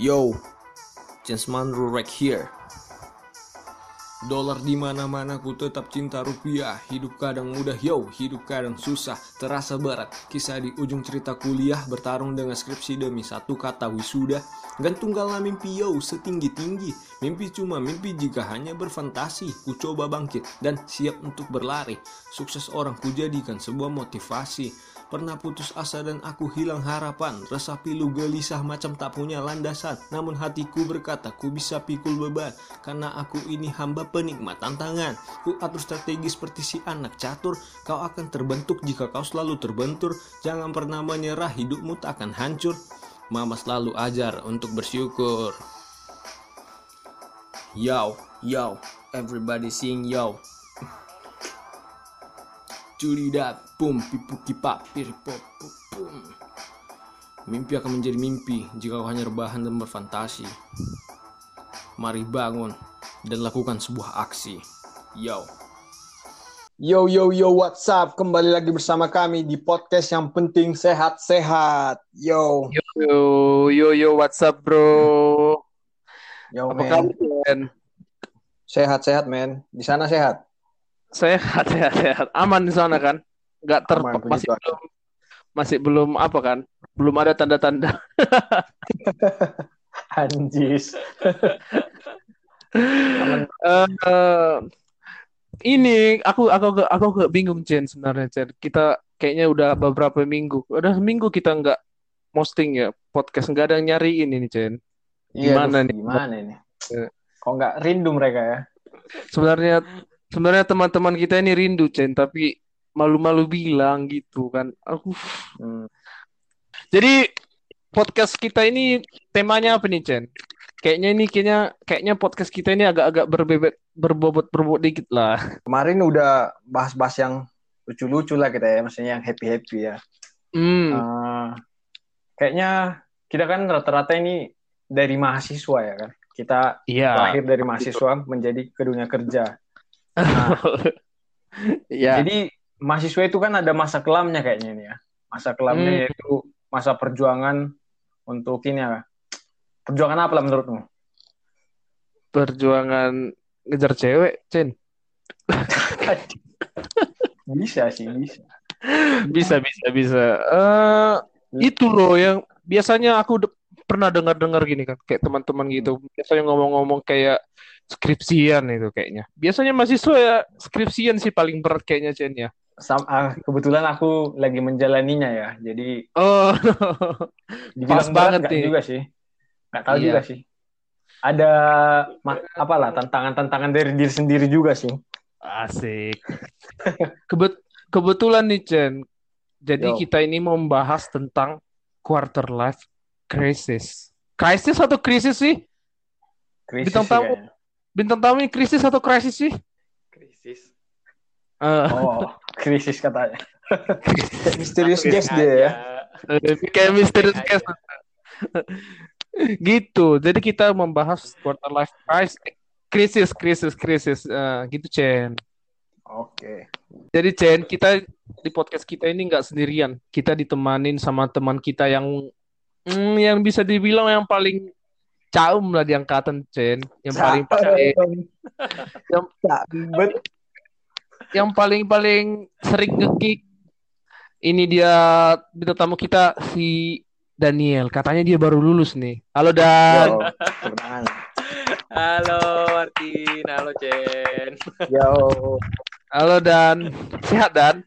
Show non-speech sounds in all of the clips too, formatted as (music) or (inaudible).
Yo, Chance Manro right here. Dolar di mana-mana ku tetap cinta rupiah. Hidup kadang mudah yo, hidup kadang susah. Terasa berat, kisah di ujung cerita kuliah Bertarung dengan skripsi demi satu kata wisuda. Gantunggallah mimpi yo setinggi-tinggi. Mimpi cuma mimpi jika hanya berfantasi. Ku coba bangkit dan siap untuk berlari. Sukses orang ku jadikan sebuah motivasi Pernah putus asa dan aku hilang harapan. Resah pilu gelisah macam tak punya landasan. Namun hatiku berkata ku bisa pikul beban. Karena aku ini hamba penikmat tantangan. Ku atur strategi seperti si anak catur. Kau akan terbentuk jika kau selalu terbentur. Jangan pernah menyerah hidupmu tak akan hancur. Mama selalu ajar untuk bersyukur. Yo, yo, everybody sing yo Culidat, pum, pipu kipap, piripop, pum. Mimpi akan menjadi mimpi jika kau hanya rebahan dan berfantasi. Mari bangun dan lakukan sebuah aksi. Yo. Yo yo yo what's up kembali lagi bersama kami di podcast yang penting sehat-sehat. Yo. Yo yo yo yo what's up bro? Yo Apa man. kabar? Sehat-sehat men. Di sana sehat. Sehat sehat sehat. Aman di sana kan? Nggak ter Aman, masih belum masih belum apa kan? Belum ada tanda-tanda. (laughs) Anjis. Eh, (laughs) eh, ini aku aku aku agak bingung Chen sebenarnya Chen. Kita kayaknya udah beberapa minggu, udah seminggu kita nggak posting ya podcast nggak ada yang nyariin ini Chen. Gimana aduh, nih? Gimana ini? Eh. Kok nggak rindu mereka ya? Sebenarnya sebenarnya teman-teman kita ini rindu Chen, tapi malu-malu bilang gitu kan. Aku Hmm. Jadi podcast kita ini temanya apa nih, Chen? Kayaknya ini kayaknya kayaknya podcast kita ini agak-agak berbebet berbobot berbobot dikit lah. Kemarin udah bahas-bahas yang lucu-lucu lah kita ya, maksudnya yang happy-happy ya. Hmm, Eh, kayaknya kita kan rata-rata ini dari mahasiswa ya kan. Kita iya. lahir dari mahasiswa menjadi ke dunia kerja. Nah, (laughs) Iya. Jadi mahasiswa itu kan ada masa kelamnya kayaknya ini ya. Masa kelamnya Hmm. yaitu masa perjuangan untuk ini ya. Perjuangan apa lah menurutmu? Perjuangan ngejar cewek, Chen. (laughs) Bisa sih, bisa. Bisa, bisa, bisa. Eh, itu loh yang biasanya aku de- pernah dengar-dengar gini kan, kayak teman-teman gitu. Biasanya ngomong-ngomong kayak skripsian itu kayaknya. Biasanya mahasiswa ya skripsian sih paling berat kayaknya, Chen ya. Sam- ah, kebetulan aku lagi menjalaninya ya. Jadi Oh, (laughs) Pas banget nih. juga sih. Nggak tahu Iya. juga sih. Ada ma- apalah tantangan-tantangan dari diri sendiri juga sih. Asik. Kebet kebetulan nih, Chen. Jadi Yo. kita ini mau membahas tentang quarter life crisis. Krisis atau krisis sih? Krisis Bintang tamu. Bintang tamu ini krisis atau krisis sih? krisis Eh, Oh, krisis katanya. (laughs) Misterius guest dia ya. eh, kayak misterius case. (laughs) Gitu. Jadi kita membahas quarter life crisis, krisis, krisis, krisis. Eh, gitu, Chen. Oke. Jadi Chen, kita di podcast kita ini nggak sendirian. Kita ditemanin sama teman kita yang hmm, yang bisa dibilang yang paling caum lah di angkatan Chen, yang paling paling yang, yang paling paling sering ngekik. Ini dia bintang tamu kita si Daniel. Katanya dia baru lulus nih. Halo Dan. Yo, halo Martin halo Jen Yo. Halo Dan. Sehat Dan?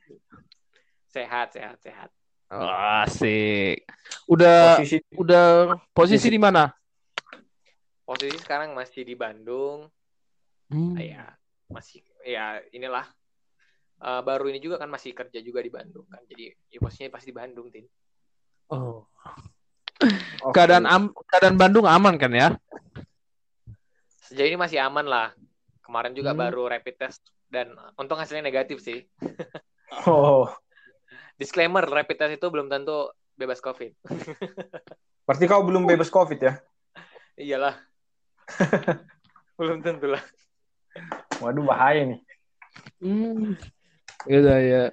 sehat sehat sehat Oh, asik. Udah Posisi udah posisi di mana? Posisi sekarang masih di Bandung Hmm. ya masih ya inilah Eh, baru ini juga kan masih kerja juga di Bandung kan jadi ya posisinya pasti di Bandung tin Oh. Oke. Keadaan am keadaan Bandung aman kan ya? sejauh ini masih aman lah kemarin juga Hmm. baru rapid test dan untung hasilnya negatif sih (laughs) Oh, disclaimer rapid test itu belum tentu bebas covid (laughs) berarti kau belum bebas COVID ya? iyalah (laughs) belum tentu lah Waduh, bahaya nih. Hmm. Udah ya.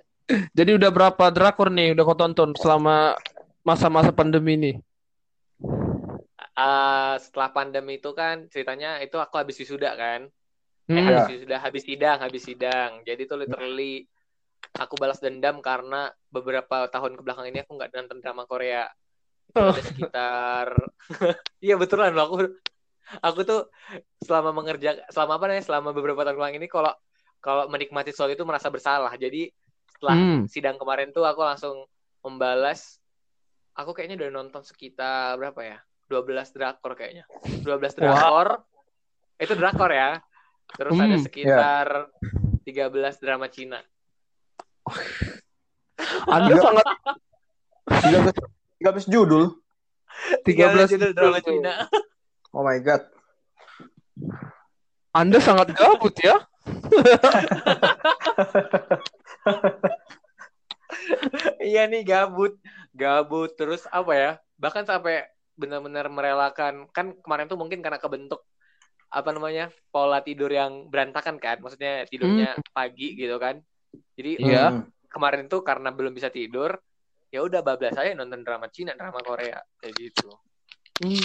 Jadi udah berapa drakor nih udah kau tonton selama masa-masa pandemi ini? eh, setelah pandemi itu kan ceritanya itu aku habis wisuda kan. Eh, Hmm. habis wisuda, habis sidang, habis sidang. Jadi tuh literally aku balas dendam karena beberapa tahun ke belakang ini aku nggak nonton drama Korea. Itu Oh. ada sekitar (laughs) Iya betulan loh aku aku tuh selama mengerjakan selama apa namanya selama beberapa tahun ke belakang ini kalau kalau menikmati sesuatu itu merasa bersalah. Jadi setelah Hmm. sidang kemarin tuh aku langsung membalas aku kayaknya udah nonton sekitar berapa ya? 12 drakor kayaknya. 12 drakor. Itu drakor ya. Terus ada Hmm, sekitar 13 drama Cina. Anda sangat 13, 13 judul. 13 judul drama. Cina. Oh my god. Anda sangat gabut ya? (laughs) Iya nih gabut, gabut terus apa ya? Bahkan sampai benar-benar merelakan kan kemarin tuh mungkin karena kebentuk apa namanya pola tidur yang berantakan kan, maksudnya tidurnya pagi gitu kan. Jadi Iya. Hmm. kemarin tuh karena belum bisa tidur, ya udah bablas aja nonton drama Cina, drama Korea kayak gitu. Hmm.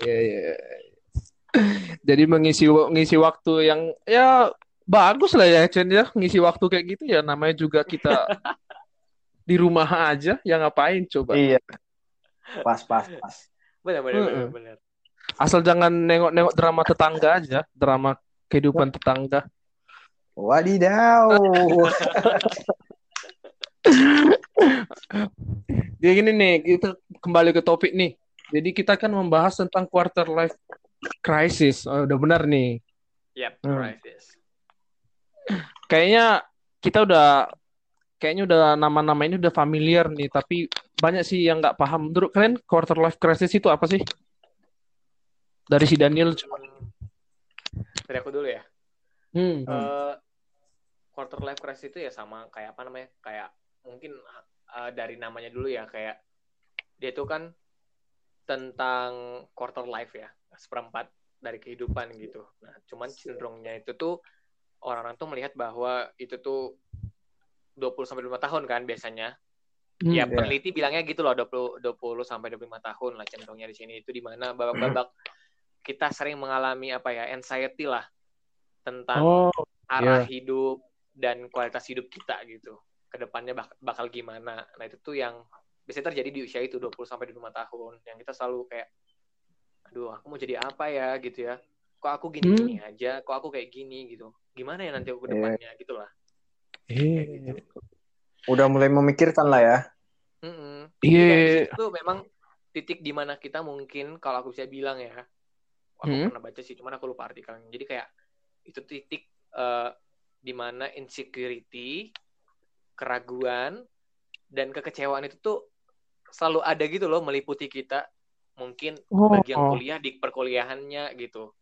Iya, iya. Jadi mengisi ngisi waktu yang ya bagus lah ya Chen ya ngisi waktu kayak gitu ya namanya juga kita (laughs) di rumah aja ya ngapain coba Iya. Pas, pas, pas. Benar benar benar, Mm-mm. benar. asal jangan nengok-nengok drama tetangga aja drama kehidupan tetangga Wadidaw. (laughs) Jadi gini nih kita kembali ke topik nih jadi kita kan membahas tentang quarter life crisis oh, udah benar nih Yap, Hmm. crisis. kayaknya kita udah kayaknya udah nama-nama ini udah familiar nih tapi banyak sih yang nggak paham menurut kalian quarter life crisis itu apa sih dari si Daniel coba Dari aku dulu ya. hmm. Eh, quarter life crisis itu ya sama kayak apa namanya kayak mungkin eh, dari namanya dulu ya kayak dia itu kan tentang quarter life ya seperempat dari kehidupan gitu nah cuman cenderungnya itu tuh orang-orang tuh melihat bahwa itu tuh 20 sampai 25 tahun kan biasanya Hmm. ya iya. peneliti bilangnya gitu loh 20 20 sampai 25 tahun lah cenderungnya di sini itu di mana babak-babak kita sering mengalami apa ya anxiety lah tentang oh arah Iya. hidup dan kualitas hidup kita gitu. Ke depannya bak- bakal gimana. Nah itu tuh yang biasanya terjadi di usia itu 20 sampai 25 tahun. Yang kita selalu kayak, aduh aku mau jadi apa ya gitu ya. Kok aku gini-gini aja, kok aku kayak gini gitu. Gimana ya nanti aku ke Iya. depannya gitu lah. Eh, Udah mulai memikirkan lah ya. Iya. Situ tuh memang titik di mana kita mungkin kalau aku bisa bilang ya, aku Hmm. pernah baca sih, cuman aku lupa artikelnya. Jadi kayak itu titik eh, di mana insecurity, keraguan, dan kekecewaan itu tuh selalu ada gitu loh meliputi kita. Mungkin Oh. bagi yang kuliah di perkuliahannya gitu,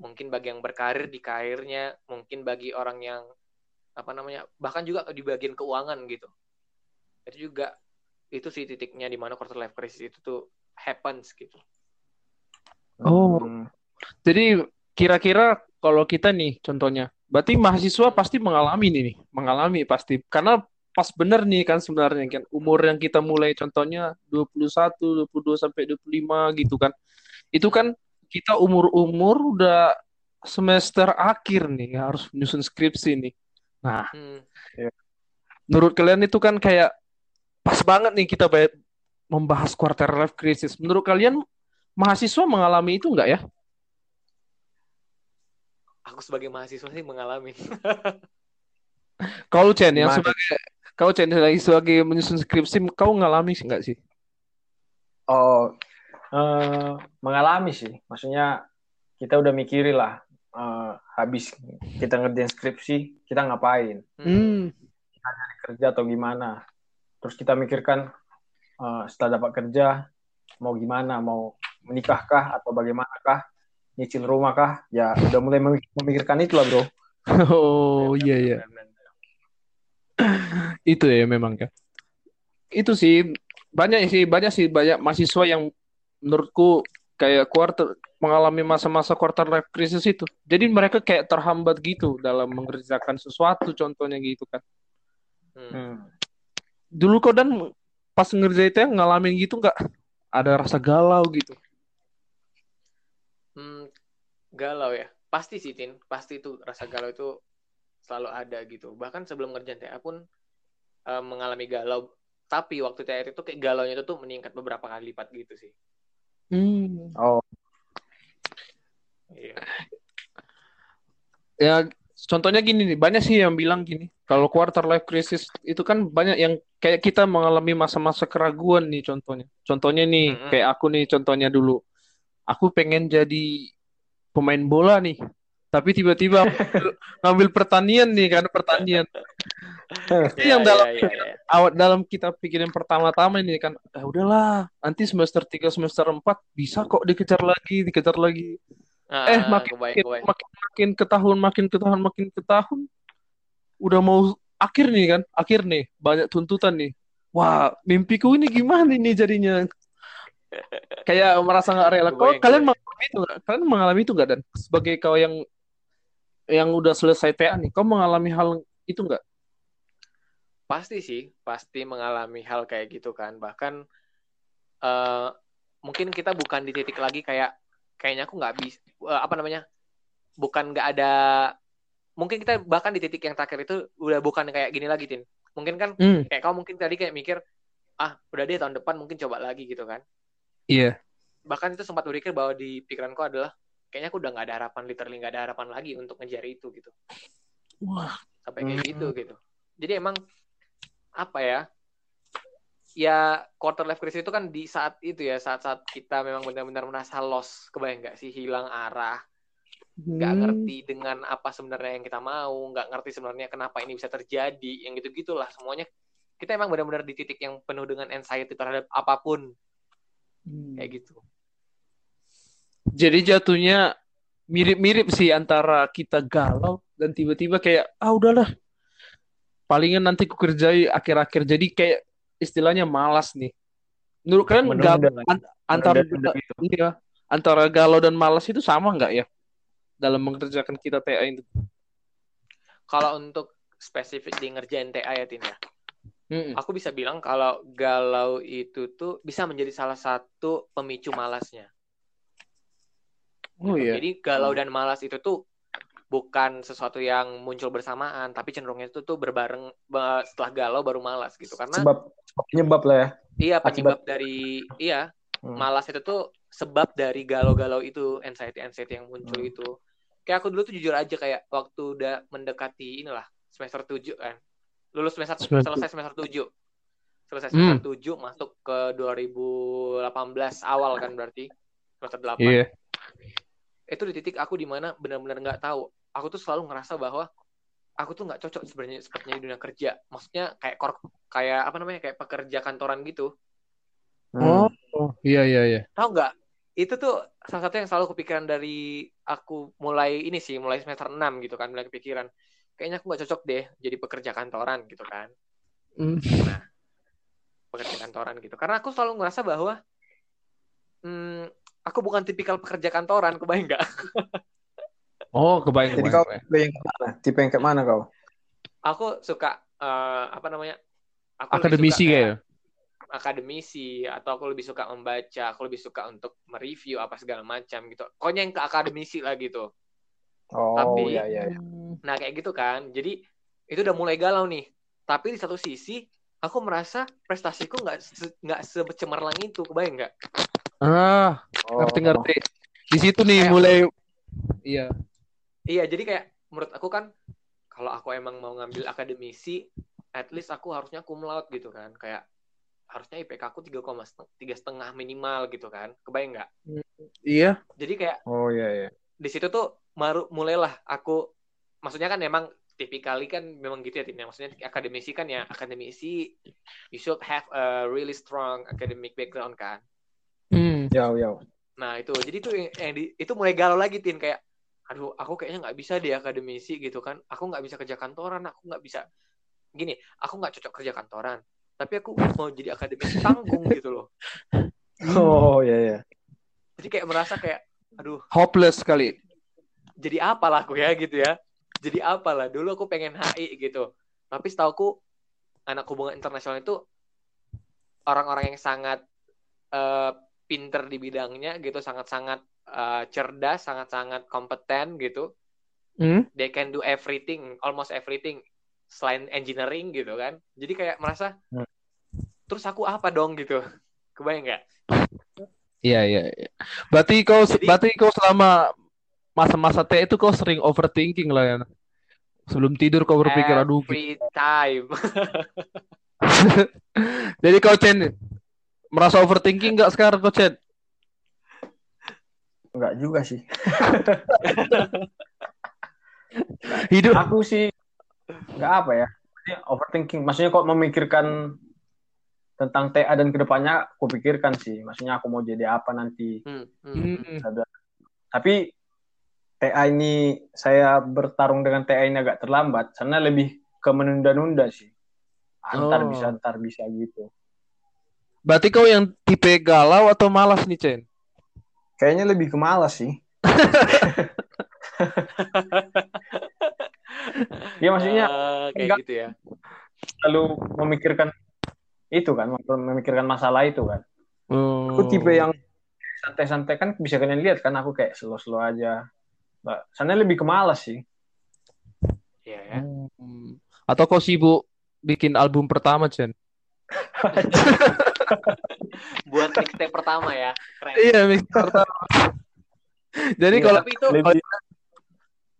mungkin bagi yang berkarir di karirnya, mungkin bagi orang yang apa namanya, bahkan juga di bagian keuangan gitu. Itu juga itu sih titiknya di mana quarter life crisis itu tuh happens gitu. Oh. Hmm. Jadi kira-kira kalau kita nih contohnya, berarti mahasiswa pasti mengalami ini nih, mengalami pasti. Karena pas bener nih kan sebenarnya kan umur yang kita mulai contohnya 21, 22 sampai 25 gitu kan. Itu kan kita umur-umur udah semester akhir nih harus menyusun skripsi nih. Nah, Hmm. menurut kalian itu kan kayak pas banget nih kita ba- membahas quarter life crisis. Menurut kalian mahasiswa mengalami itu enggak ya? Aku sebagai mahasiswa sih mengalami. (laughs) Kau Chen yang sebagai kau Chen lagi sebagai menyusun skripsi kau ngalami sih nggak sih? Oh, eh, mengalami sih. Maksudnya kita udah mikirin lah. eh, habis kita ngerjain skripsi, kita ngapain? Hmm. Kerja atau gimana? Terus kita mikirkan eh, setelah dapat kerja mau gimana? Mau menikahkah atau bagaimanakah? Nyicil rumah kah? Ya udah mulai memik- memikirkan itu lah bro. (laughs) Oh iya iya (clears throat) itu ya memang ya. Itu sih banyak sih banyak sih banyak mahasiswa yang menurutku kayak quarter mengalami masa-masa quarter life crisis itu. Jadi mereka kayak terhambat gitu dalam mengerjakan sesuatu contohnya gitu kan. Hmm. Hmm. Dulu kau dan pas ngerjain itu ngalamin gitu nggak ada rasa galau gitu. galau ya pasti sih tin pasti itu rasa galau itu selalu ada gitu bahkan sebelum ngerjain TA pun eh, mengalami galau tapi waktu TR itu kayak galaunya itu tuh meningkat beberapa kali lipat gitu sih Hmm. Oh, iya Ya, contohnya gini nih, banyak sih yang bilang gini, kalau quarter life crisis itu kan banyak yang kayak kita mengalami masa-masa keraguan nih contohnya. Contohnya nih, Mm-mm. kayak aku nih contohnya dulu. Aku pengen jadi pemain bola nih, tapi tiba-tiba (laughs) ngambil, pertanian nih kan pertanian. Itu Iya, yang dalam iya, iya, iya. awal dalam kita pikirin pertama-tama ini kan, ah udahlah, nanti semester 3 semester 4 bisa kok dikejar lagi, dikejar lagi. Ah, Eh makin kebayang, makin makin makin ke tahun makin ke tahun makin ke tahun udah mau akhir nih kan akhir nih banyak tuntutan nih. Wah mimpiku ini gimana ini jadinya? Kayak merasa nggak rela. Kok kalian mengalami itu nggak? Kalian mengalami itu nggak dan? Sebagai kau yang yang udah selesai TA nih kau mengalami hal itu nggak Pasti sih, pasti mengalami hal kayak gitu kan. Bahkan eh, mungkin kita bukan di titik lagi kayak kayaknya aku nggak bisa apa namanya? Bukan nggak ada mungkin kita bahkan di titik yang terakhir itu udah bukan kayak gini lagi, Tin. Mungkin kan hmm kayak kau mungkin tadi kayak mikir ah udah deh tahun depan mungkin coba lagi gitu kan. iya Bahkan itu sempat berpikir bahwa di pikiranku adalah kayaknya aku udah nggak ada harapan literally nggak ada harapan lagi untuk ngejar itu gitu. wah sampai kayak gitu gitu. Jadi emang apa ya? Ya quarter life crisis itu kan di saat itu ya saat-saat kita memang benar-benar merasa lost, kebayang nggak sih hilang arah, nggak Hmm. ngerti dengan apa sebenarnya yang kita mau, nggak ngerti sebenarnya kenapa ini bisa terjadi, yang gitu gitulah semuanya. Kita emang benar-benar di titik yang penuh dengan anxiety terhadap apa pun Hmm. kayak gitu. Jadi jatuhnya mirip-mirip sih antara kita galau dan tiba-tiba kayak ah udahlah palingan nanti ku kerjai akhir-akhir jadi kayak istilahnya malas nih. Menurut kalian Menunda. an- antara Menunda itu. iya antara galau dan malas itu sama nggak ya dalam mengerjakan kita TA itu? Kalau untuk spesifik di ngerjain TA ya Tin ya. Mm-mm. Aku bisa bilang kalau galau itu tuh bisa menjadi salah satu pemicu malasnya. Oh gitu. iya. Jadi galau dan malas itu tuh bukan sesuatu yang muncul bersamaan, tapi cenderungnya itu tuh berbareng ba- setelah galau baru malas gitu. Karena sebab penyebab lah ya. iya akibat. penyebab dari iya Hmm. malas itu tuh sebab dari galau-galau itu, anxiety-anxiety yang muncul Hmm. itu. Kayak aku dulu tuh jujur aja kayak waktu udah mendekati inilah semester 7 kan. Lulus semester Semester- selesai semester 7. Selesai Hmm. semester 7 masuk ke 2018 awal kan berarti semester 8 Iya. Itu di titik aku di mana benar-benar nggak tahu. Aku tuh selalu ngerasa bahwa aku tuh nggak cocok sebenarnya sepertinya di dunia kerja. Maksudnya kayak kor kayak apa namanya kayak pekerja kantoran gitu. Oh, Hmm. oh, iya iya iya. Tahu nggak? Itu tuh salah satu yang selalu kepikiran dari aku mulai ini sih, mulai semester 6 gitu kan, mulai kepikiran. Kayaknya aku nggak cocok deh jadi pekerja kantoran gitu kan. Mm. Pekerja kantoran gitu. Karena aku selalu ngerasa bahwa hmm, aku bukan tipikal pekerja kantoran, kebayang nggak? Oh, kebayang Jadi kebayang, kau kebayang. tipe yang ke mana? Tipe yang ke mana kau? Aku suka eh, apa namanya? Aku Akademisi suka kayak. akademisi atau aku lebih suka membaca, aku lebih suka untuk mereview apa segala macam gitu. Pokoknya yang ke akademisi lah gitu. Oh Tapi- iya iya. iya. Nah kayak gitu kan. Jadi itu udah mulai galau nih. Tapi di satu sisi aku merasa prestasiku nggak se- nggak sebecemerlang itu, kebayang nggak? Ah, Oh. ngerti ngerti. Di situ nih Kayak- mulai iya. Iya, jadi kayak menurut aku kan kalau aku emang mau ngambil akademisi, at least aku harusnya cum laude gitu kan. Kayak harusnya IPK aku 3,3 setengah minimal gitu kan. Kebayang nggak? Iya. Jadi kayak Oh iya iya. di situ tuh baru mulailah aku maksudnya kan memang tipikali kan memang gitu ya Tim. maksudnya akademisi kan ya akademisi you should have a really strong academic background kan Yau yau. nah itu. Jadi tuh yang, yang di- itu mulai galau lagi tin. Kayak aduh aku kayaknya nggak bisa deh akademisi gitu kan. Aku nggak bisa kerja kantoran aku nggak bisa. Gini aku nggak cocok kerja kantoran tapi aku mau jadi akademisi tanggung (laughs) gitu loh. Oh iya iya. jadi kayak merasa kayak aduh. Hopeless sekali. jadi apalah aku ya gitu ya. Jadi apalah. Dulu aku pengen HI gitu. Tapi setauku anak hubungan internasional itu orang-orang yang sangat eh, pinter di bidangnya gitu sangat-sangat uh, cerdas, sangat-sangat kompeten gitu. Hmm? They can do everything, almost everything selain engineering gitu kan. Jadi kayak merasa Hmm. terus aku apa dong gitu. Kebayang nggak? Iya, iya, iya. Berarti kau Jadi- berarti kau selama masa-masa T itu kau sering overthinking lah ya. Sebelum tidur kau berpikir aduh. Every time. (laughs) (laughs) Jadi kau Chen merasa overthinking nggak sekarang kau Chen? Enggak juga sih. (laughs) Hidup Aku sih enggak apa ya. Maksudnya overthinking. Maksudnya kok memikirkan tentang TA dan ke depannya aku pikirkan sih. Maksudnya aku mau jadi apa nanti. Hmm, hmm. Hmm. Tapi TA ini saya bertarung dengan TA ini agak terlambat. Karena lebih ke menunda-nunda sih. Antar Oh. bisa, antar bisa gitu. Berarti kau yang tipe galau atau malas nih Chen? Kayaknya lebih ke malas sih. Iya (laughs) maksudnya Eh, kayak enggak. gitu ya. selalu memikirkan itu kan, memikirkan masalah itu kan. Oh. Aku tipe yang santai-santai kan bisa kalian lihat kan aku kayak slow-slow aja. Mbak, sana lebih ke malas sih. Iya ya. Hmm. Atau kau sibuk bikin album pertama Chen? (laughs) (laughs) Buat mixtape pertama ya. Keren. Iya, mix pertama. Jadi Iya, kalau tapi itu Lebih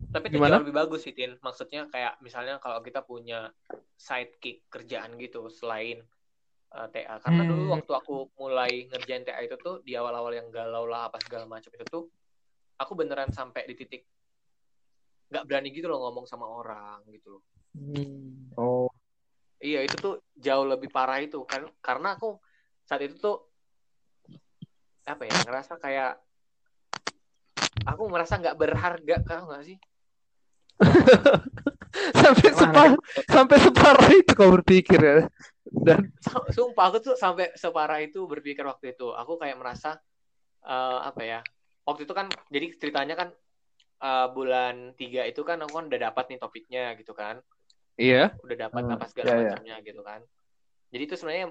tapi itu Gimana? jauh lebih bagus sih Tin. Maksudnya kayak misalnya kalau kita punya sidekick kerjaan gitu selain uh, TA. Karena Hmm. dulu waktu aku mulai ngerjain TA itu tuh di awal-awal yang galau lah apa segala macam itu tuh aku beneran sampai di titik nggak berani gitu loh ngomong sama orang gitu loh. Hmm. oh, Iya itu tuh jauh lebih parah itu kan karena aku saat itu tuh apa ya ngerasa kayak aku merasa nggak berharga kau nggak sih? (laughs) sampai separah sampai separah itu kau berpikir ya. Dan Su- Sumpah aku tuh sampai separah itu berpikir waktu itu. Aku kayak merasa eh, apa ya? Waktu itu kan jadi ceritanya kan eh, bulan 3 itu kan aku kan udah dapat nih topiknya gitu kan. iya. Udah dapat Hmm, apa segala iya, iya. macamnya gitu kan. Jadi itu sebenarnya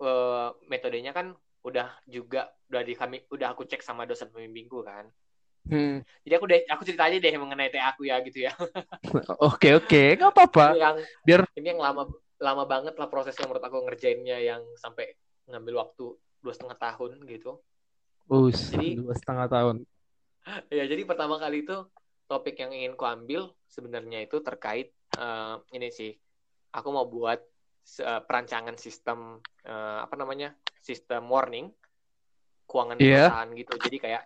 eh, metodenya kan udah juga udah di kami udah aku cek sama dosen pembimbingku kan. Hmm. Jadi aku deh aku cerita aja deh mengenai TA aku ya gitu ya. (laughs) Oke oke, nggak apa-apa. Yang Biar- ini yang lama lama banget lah prosesnya menurut aku ngerjainnya yang sampai ngambil waktu dua setengah tahun gitu. Us, Jadi- dua setengah tahun. (laughs) Ya, jadi pertama kali itu topik yang ingin kuambil sebenarnya itu terkait eh, ini sih. Aku mau buat se- perancangan sistem eh, apa namanya? sistem warning keuangan Iya. perusahaan gitu. Jadi kayak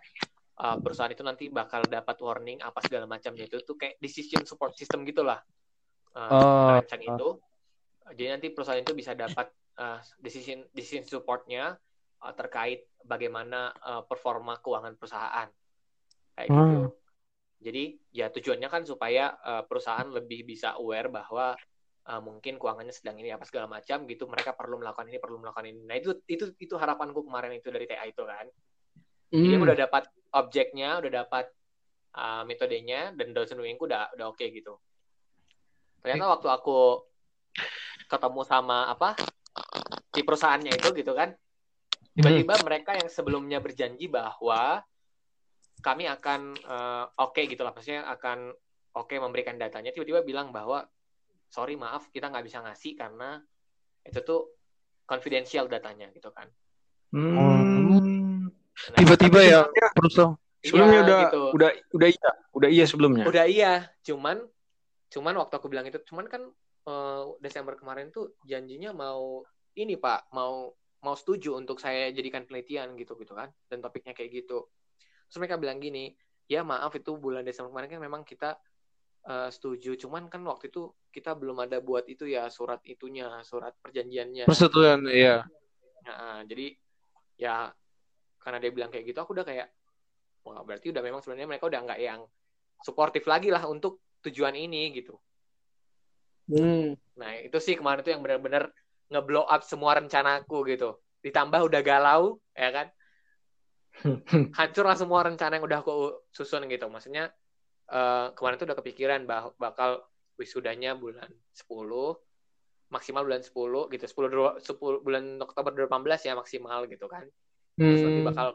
eh, perusahaan itu nanti bakal dapat warning apa segala macamnya itu tuh kayak decision support system gitulah. Eh, Oh. rancang itu. Jadi nanti perusahaan itu bisa dapat eh, decision decision supportnya eh, terkait bagaimana eh, performa keuangan perusahaan kayak Hmm. gitu. Jadi ya tujuannya kan supaya eh, perusahaan lebih bisa aware bahwa eh, mungkin keuangannya sedang ini apa segala macam gitu. Mereka perlu melakukan ini, perlu melakukan ini. Nah itu itu itu harapanku kemarin itu dari TA itu kan. Jadi Hmm. udah dapat objeknya, udah dapat uh, metodenya dan dosen bimbingku udah udah oke gitu. Ternyata waktu aku ketemu sama apa di perusahaannya itu gitu kan, tiba-tiba mereka yang sebelumnya berjanji bahwa kami akan uh, oke gitu lah, maksudnya akan oke memberikan datanya, tiba-tiba bilang bahwa sorry maaf kita nggak bisa ngasih karena itu tuh confidential datanya gitu kan. Hmm. Nah, Tiba-tiba Tapi ya sebelumnya- perusahaan. Sebelumnya iya, udah gitu. udah udah iya, udah iya sebelumnya. udah iya cuman cuman waktu aku bilang itu cuman kan eh, Desember kemarin tuh janjinya mau ini pak mau mau setuju untuk saya jadikan penelitian gitu gitu kan dan topiknya kayak gitu terus mereka bilang gini ya maaf itu bulan Desember kemarin kan memang kita eh, setuju cuman kan waktu itu kita belum ada buat itu ya surat itunya surat perjanjiannya Persetujuan, iya. Nah, jadi ya karena dia bilang kayak gitu aku udah kayak wah berarti udah memang sebenarnya mereka udah nggak yang suportif lagi lah untuk tujuan ini gitu. Hmm. Nah itu sih kemarin tuh yang benar-benar ngeblow up semua rencanaku gitu. Ditambah udah galau ya kan, (laughs) hancur lah semua rencana yang udah aku susun gitu. Maksudnya eh, kemarin tuh udah kepikiran bah bakal wisudanya bulan 10 maksimal bulan 10 gitu. 10, dua- 10 bulan Oktober 2018 ya maksimal gitu kan. Terus nanti Hmm. bakal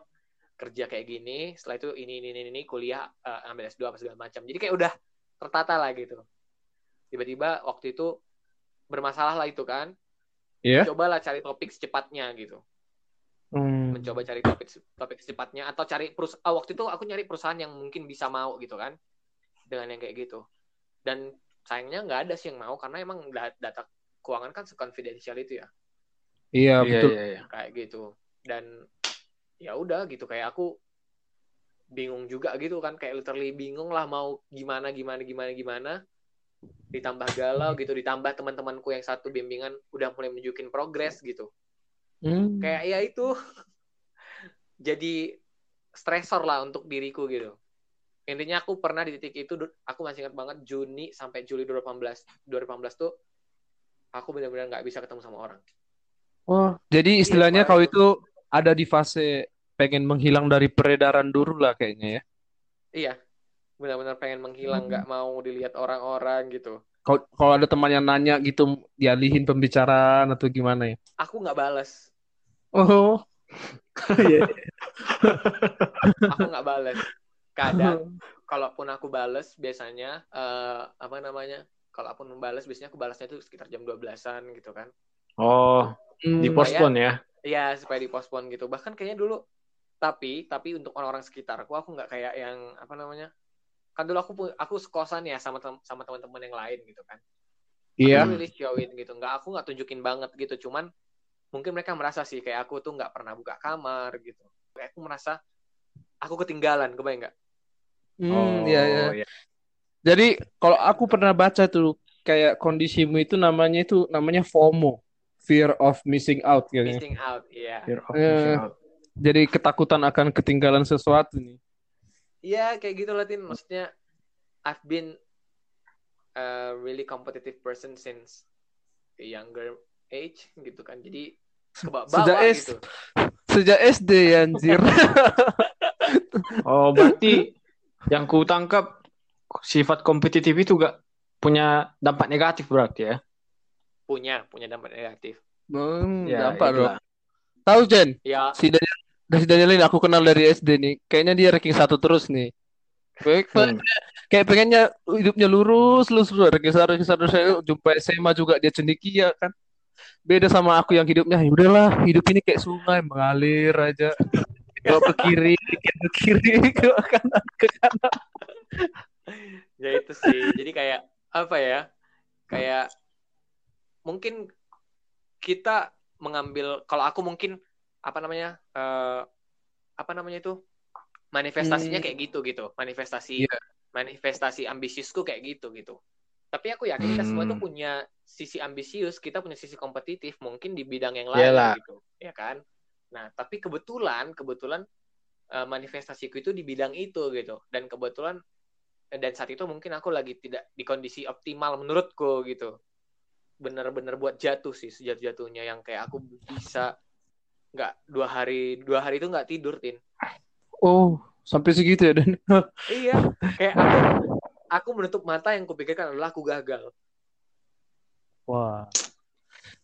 kerja kayak gini. Setelah itu ini ini ini, ini kuliah uh, ambil S2 apa segala macam. Jadi kayak udah tertata lah gitu. Tiba-tiba waktu itu bermasalah lah itu kan. Iya. cobalah cari topik secepatnya gitu. Hmm. mencoba cari topik topik secepatnya atau cari perusahaan waktu itu aku nyari perusahaan yang mungkin bisa mau gitu kan dengan yang kayak gitu. Dan sayangnya nggak ada sih yang mau karena emang da- data keuangan kan seconfidential itu ya. Iya, Iya, betul. iya, iya. kayak gitu. Dan ya udah gitu kayak aku bingung juga gitu kan kayak literally bingung lah mau gimana gimana gimana gimana. Ditambah galau gitu ditambah teman-temanku yang satu bimbingan udah mulai menunjukin progres gitu. Hmm. kayak ya itu. (laughs) Jadi stresor lah untuk diriku gitu intinya aku pernah di titik itu aku masih ingat banget Juni sampai Juli 2018 2018 tuh aku benar-benar nggak bisa ketemu sama orang Oh, jadi istilahnya Iya, kau itu ada di fase pengen menghilang dari peredaran dulu lah kayaknya ya. iya benar-benar pengen menghilang nggak mau dilihat orang-orang gitu Kalau kalau ada teman yang nanya gitu dialihin pembicaraan atau gimana ya? aku nggak balas Oh. (laughs) Iya. aku nggak balas kadang kalaupun aku balas biasanya eh, apa namanya kalaupun balas biasanya aku balasnya itu sekitar jam 12-an gitu kan Oh, Hmm. di postpone ya. Iya supaya dipospon gitu. Bahkan kayaknya dulu tapi tapi untuk orang-orang sekitarku aku nggak kayak yang apa namanya kan dulu aku aku sekosan ya sama tem- sama teman-teman yang lain gitu kan. Iya. Aku really showin gitu. Nggak aku nggak tunjukin banget gitu. Cuman mungkin mereka merasa sih kayak aku tuh nggak pernah buka kamar gitu. Kayak aku merasa aku ketinggalan, kebayang nggak? Hmm, oh, iya, iya. Jadi kalau aku pernah baca tuh kayak kondisimu itu namanya itu namanya FOMO, fear of missing out kayaknya. Missing out, iya. Fear of Eh. missing out. Jadi ketakutan akan ketinggalan sesuatu nih. Iya kayak gitu lah Tin. Maksudnya I've been a really competitive person since a younger age gitu kan. Jadi kebawa Sejak S gitu. sejak SD ya anjir. (laughs) Oh, berarti yang ku tangkap sifat kompetitif itu gak punya dampak negatif berarti ya? Punya punya dampak negatif. Hmm, Ya, dampak dong. itulah. Tahu Jen, Ya si Daniel, si Daniel ini aku kenal dari SD nih. Kayaknya dia ranking satu terus nih. Kayak, Hmm. kayak pengennya hidupnya lurus, lurus, lurus. Ranking satu, ranking satu. Saya jumpa SMA juga dia cendekia kan. Beda sama aku yang hidupnya, ya udahlah, hidup ini kayak sungai mengalir aja. Kalau ke kiri, dikit ke kiri, (laughs) ke kanan, ke kanan. ya itu sih. Jadi kayak apa ya? Kayak mungkin kita mengambil kalau aku mungkin apa namanya? eh, apa namanya itu? Manifestasinya Hmm. kayak gitu gitu. Manifestasi Iya. manifestasi ambisiusku kayak gitu gitu. Tapi aku yakin kita semua tuh Hmm. punya sisi ambisius, kita punya sisi kompetitif mungkin di bidang yang lain Iyalah. gitu, ya kan? Nah, tapi kebetulan kebetulan eh, manifestasiku itu di bidang itu gitu. Dan kebetulan eh, dan saat itu mungkin aku lagi tidak di kondisi optimal menurutku gitu. Bener-bener buat jatuh sih sejatuh-jatuhnya yang kayak aku bisa nggak dua hari dua hari itu nggak tidur tin Oh, sampai segitu ya Dan. (laughs) iya kayak aku aku menutup mata yang kupikirkan adalah aku gagal Wah.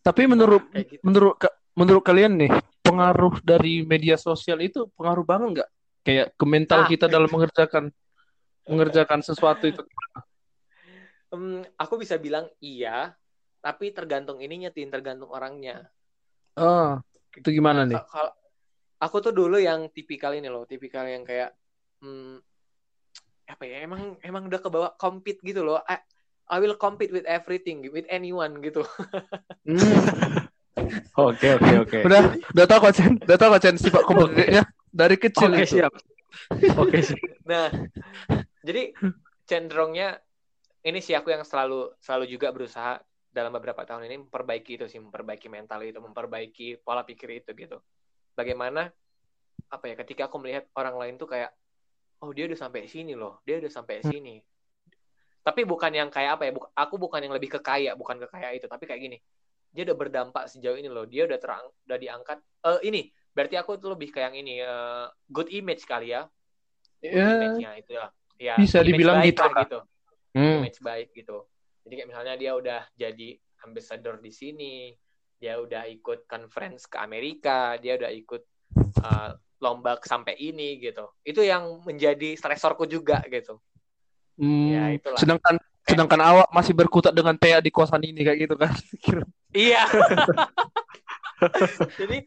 Tapi menurut gitu. menurut menurut kalian nih pengaruh dari media sosial itu pengaruh banget nggak kayak ke mental Ah. kita dalam mengerjakan mengerjakan sesuatu itu Em, aku bisa bilang iya, tapi tergantung ininya, tin, tergantung orangnya. ah itu gimana nih Ka- Kalau aku tuh dulu yang tipikal ini loh, tipikal yang kayak hmm, apa ya? Emang emang udah kebawa compete gitu loh. I, I will compete with everything, with anyone gitu. (laughs) Hmm, Oke, oke, oke. udah udah tahu kok Chen udah tahu kok Chen sifat (laughs) kompetitifnya dari kecil Oke, itu siap. Oke, siap. Nah, jadi cenderungnya ini sih aku yang selalu selalu juga berusaha dalam beberapa tahun ini memperbaiki itu sih, memperbaiki mental itu, memperbaiki pola pikir itu gitu. Bagaimana apa ya ketika aku melihat orang lain tuh kayak oh dia udah sampai sini loh, dia udah sampai sini. Tapi bukan yang kayak apa ya, buk- aku bukan yang lebih kekaya, bukan kekaya itu, tapi kayak gini. Dia udah berdampak sejauh ini loh, dia udah terang, udah diangkat. Eh ini, berarti aku tuh lebih kayak yang ini, eh, good image kali ya. Good Ya, image-nya itu ya. Ya, Bisa image dibilang baik gitu lah lah. gitu hmm. image baik gitu. Jadi kayak misalnya dia udah jadi ambassador di sini, dia udah ikut conference ke Amerika, dia udah ikut uh, lomba sampai ini gitu. Itu yang menjadi stresorku juga gitu. Hmm, Ya, itulah. sedangkan sedangkan awak masih berkutat dengan Thea di kosan ini kayak gitu kan. (laughs) Iya. (laughs) Jadi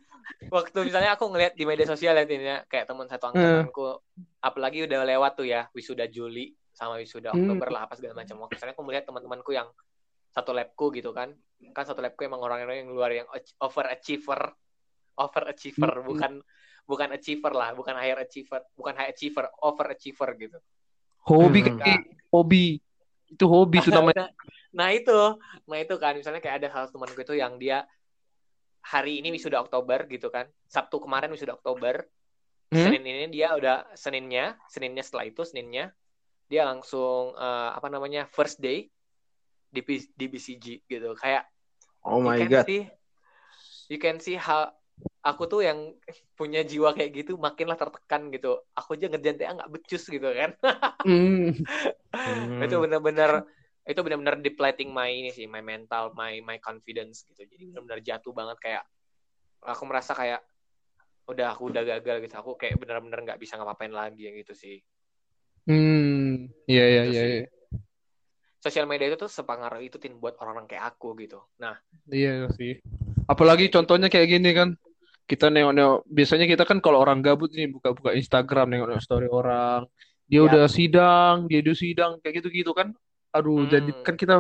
waktu misalnya aku ngeliat di media sosial ya Tin, ya, kayak teman satu angkatanku, apalagi udah lewat tuh ya wisuda Juli sama wisuda Hmm. Oktober lah apa segala macam. Waktu misalnya aku melihat teman-temanku yang satu labku gitu kan, kan satu labku emang orang-orang yang luar yang ach- overachiever, overachiever Hmm. bukan bukan achiever lah, bukan higher achiever, bukan high achiever, overachiever gitu. Hobi Hmm. kayak hobi. Itu hobi itu namanya. (laughs) Nah, nah itu, nah itu kan misalnya kayak ada salah satu temanku itu yang dia hari ini wisuda Oktober gitu kan. Sabtu kemarin wisuda Oktober. Hmm? Senin ini dia udah Seninnya, Seninnya setelah itu Seninnya dia langsung eh, apa namanya first day di di BCG gitu. Kayak Oh my you can god. see you can see how aku tuh yang punya jiwa kayak gitu makinlah tertekan gitu. Aku aja ngerjain TA nggak becus gitu kan. Hmm. Hmm. (laughs) itu benar-benar itu benar-benar depleting my ini sih my mental my my confidence gitu jadi benar-benar jatuh banget kayak aku merasa kayak udah aku udah gagal gitu aku kayak benar-benar nggak bisa ngapain lagi yang gitu sih Hmm. Iya iya Itu iya. iya. sosial media itu tuh sepengaruh itu tin buat orang-orang kayak aku gitu nah Iya sih. Apalagi contohnya kayak gini kan. Kita nengok-nengok, biasanya kita kan kalau orang gabut nih buka-buka Instagram, nengok-nengok story orang. Dia Ya. udah sidang, dia udah sidang, kayak gitu-gitu kan. Aduh, Hmm. jadi kan kita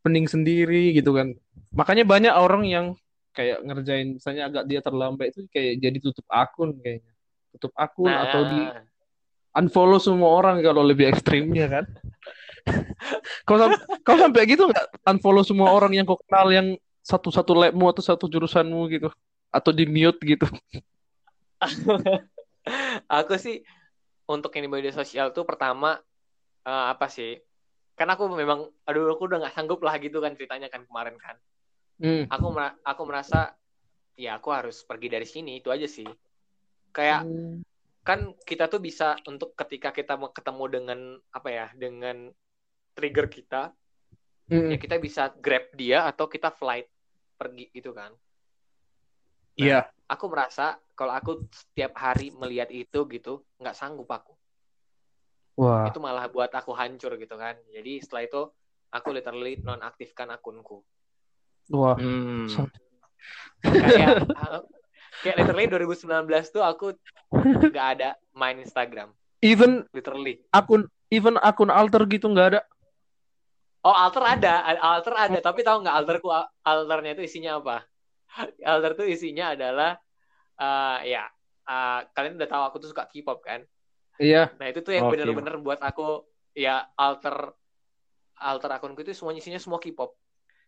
pening sendiri gitu kan. Makanya banyak orang yang kayak ngerjain, misalnya agak dia terlambat itu kayak jadi tutup akun kayaknya. Tutup akun nah atau di unfollow semua orang kalau lebih ekstrimnya kan. (laughs) kau sam- kau sampai gitu nggak unfollow semua orang yang kau kenal yang satu-satu labmu atau satu jurusanmu gitu atau di mute gitu. (laughs) aku sih untuk ini media sosial tuh pertama eh, apa sih kan aku memang aduh aku udah nggak sanggup lah gitu kan ceritanya kan kemarin kan Hmm. aku aku merasa ya aku harus pergi dari sini itu aja sih kayak Hmm. kan kita tuh bisa untuk ketika kita mau ketemu dengan apa ya dengan trigger kita Hmm. ya kita bisa grab dia atau kita flight pergi gitu kan Iya. aku merasa kalau aku setiap hari melihat itu gitu nggak sanggup aku Wah. itu malah buat aku hancur gitu kan jadi setelah itu aku literally nonaktifkan akunku Wah. Hmm. kayak (laughs) kayak literally 2019 tuh aku nggak ada main Instagram Even literally akun even akun alter gitu nggak ada. oh alter ada alter ada tapi tahu nggak alterku alternya itu isinya apa (laughs) alter tuh isinya adalah eh, ya eh, kalian udah tahu aku tuh suka K-pop kan Iya. nah itu tuh yang Oke. bener-bener buat aku ya alter alter akunku itu semuanya isinya semua K-pop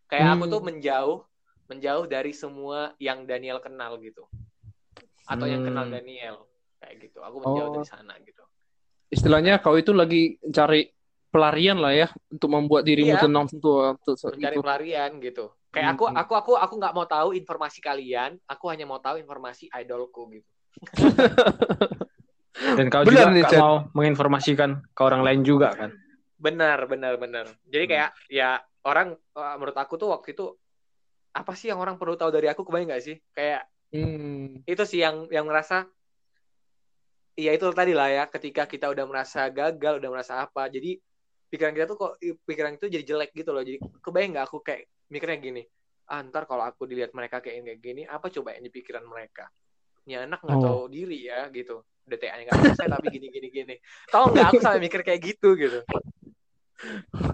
kayak aku Hmm. tuh menjauh menjauh dari semua yang Daniel kenal gitu atau yang kenal Hmm. Daniel kayak gitu aku menjauh Oh. dari sana gitu Istilahnya kau itu lagi cari pelarian lah ya untuk membuat dirimu Iya. tenang untuk, untuk mencari itu. pelarian gitu kayak aku Hmm. aku aku aku nggak mau tahu informasi kalian aku hanya mau tahu informasi idolku gitu (laughs) Dan kau Benar juga nih, mau menginformasikan ke orang lain juga kan. benar benar benar jadi Hmm. kayak ya orang eh, menurut aku tuh waktu itu apa sih yang orang perlu tahu dari aku kebayang nggak sih kayak Hmm. itu sih yang yang ngerasa iya itu tadi lah ya ketika kita udah merasa gagal udah merasa apa jadi pikiran kita tuh kok pikiran itu jadi jelek gitu loh jadi kebayang nggak aku kayak mikirnya gini ah ntar kalau aku dilihat mereka kayak kayak gini apa coba yang di pikiran mereka ini anak nggak Oh. tahu diri ya gitu udah TA-nya nggak selesai tapi gini gini gini tahu nggak aku sampai mikir kayak gitu gitu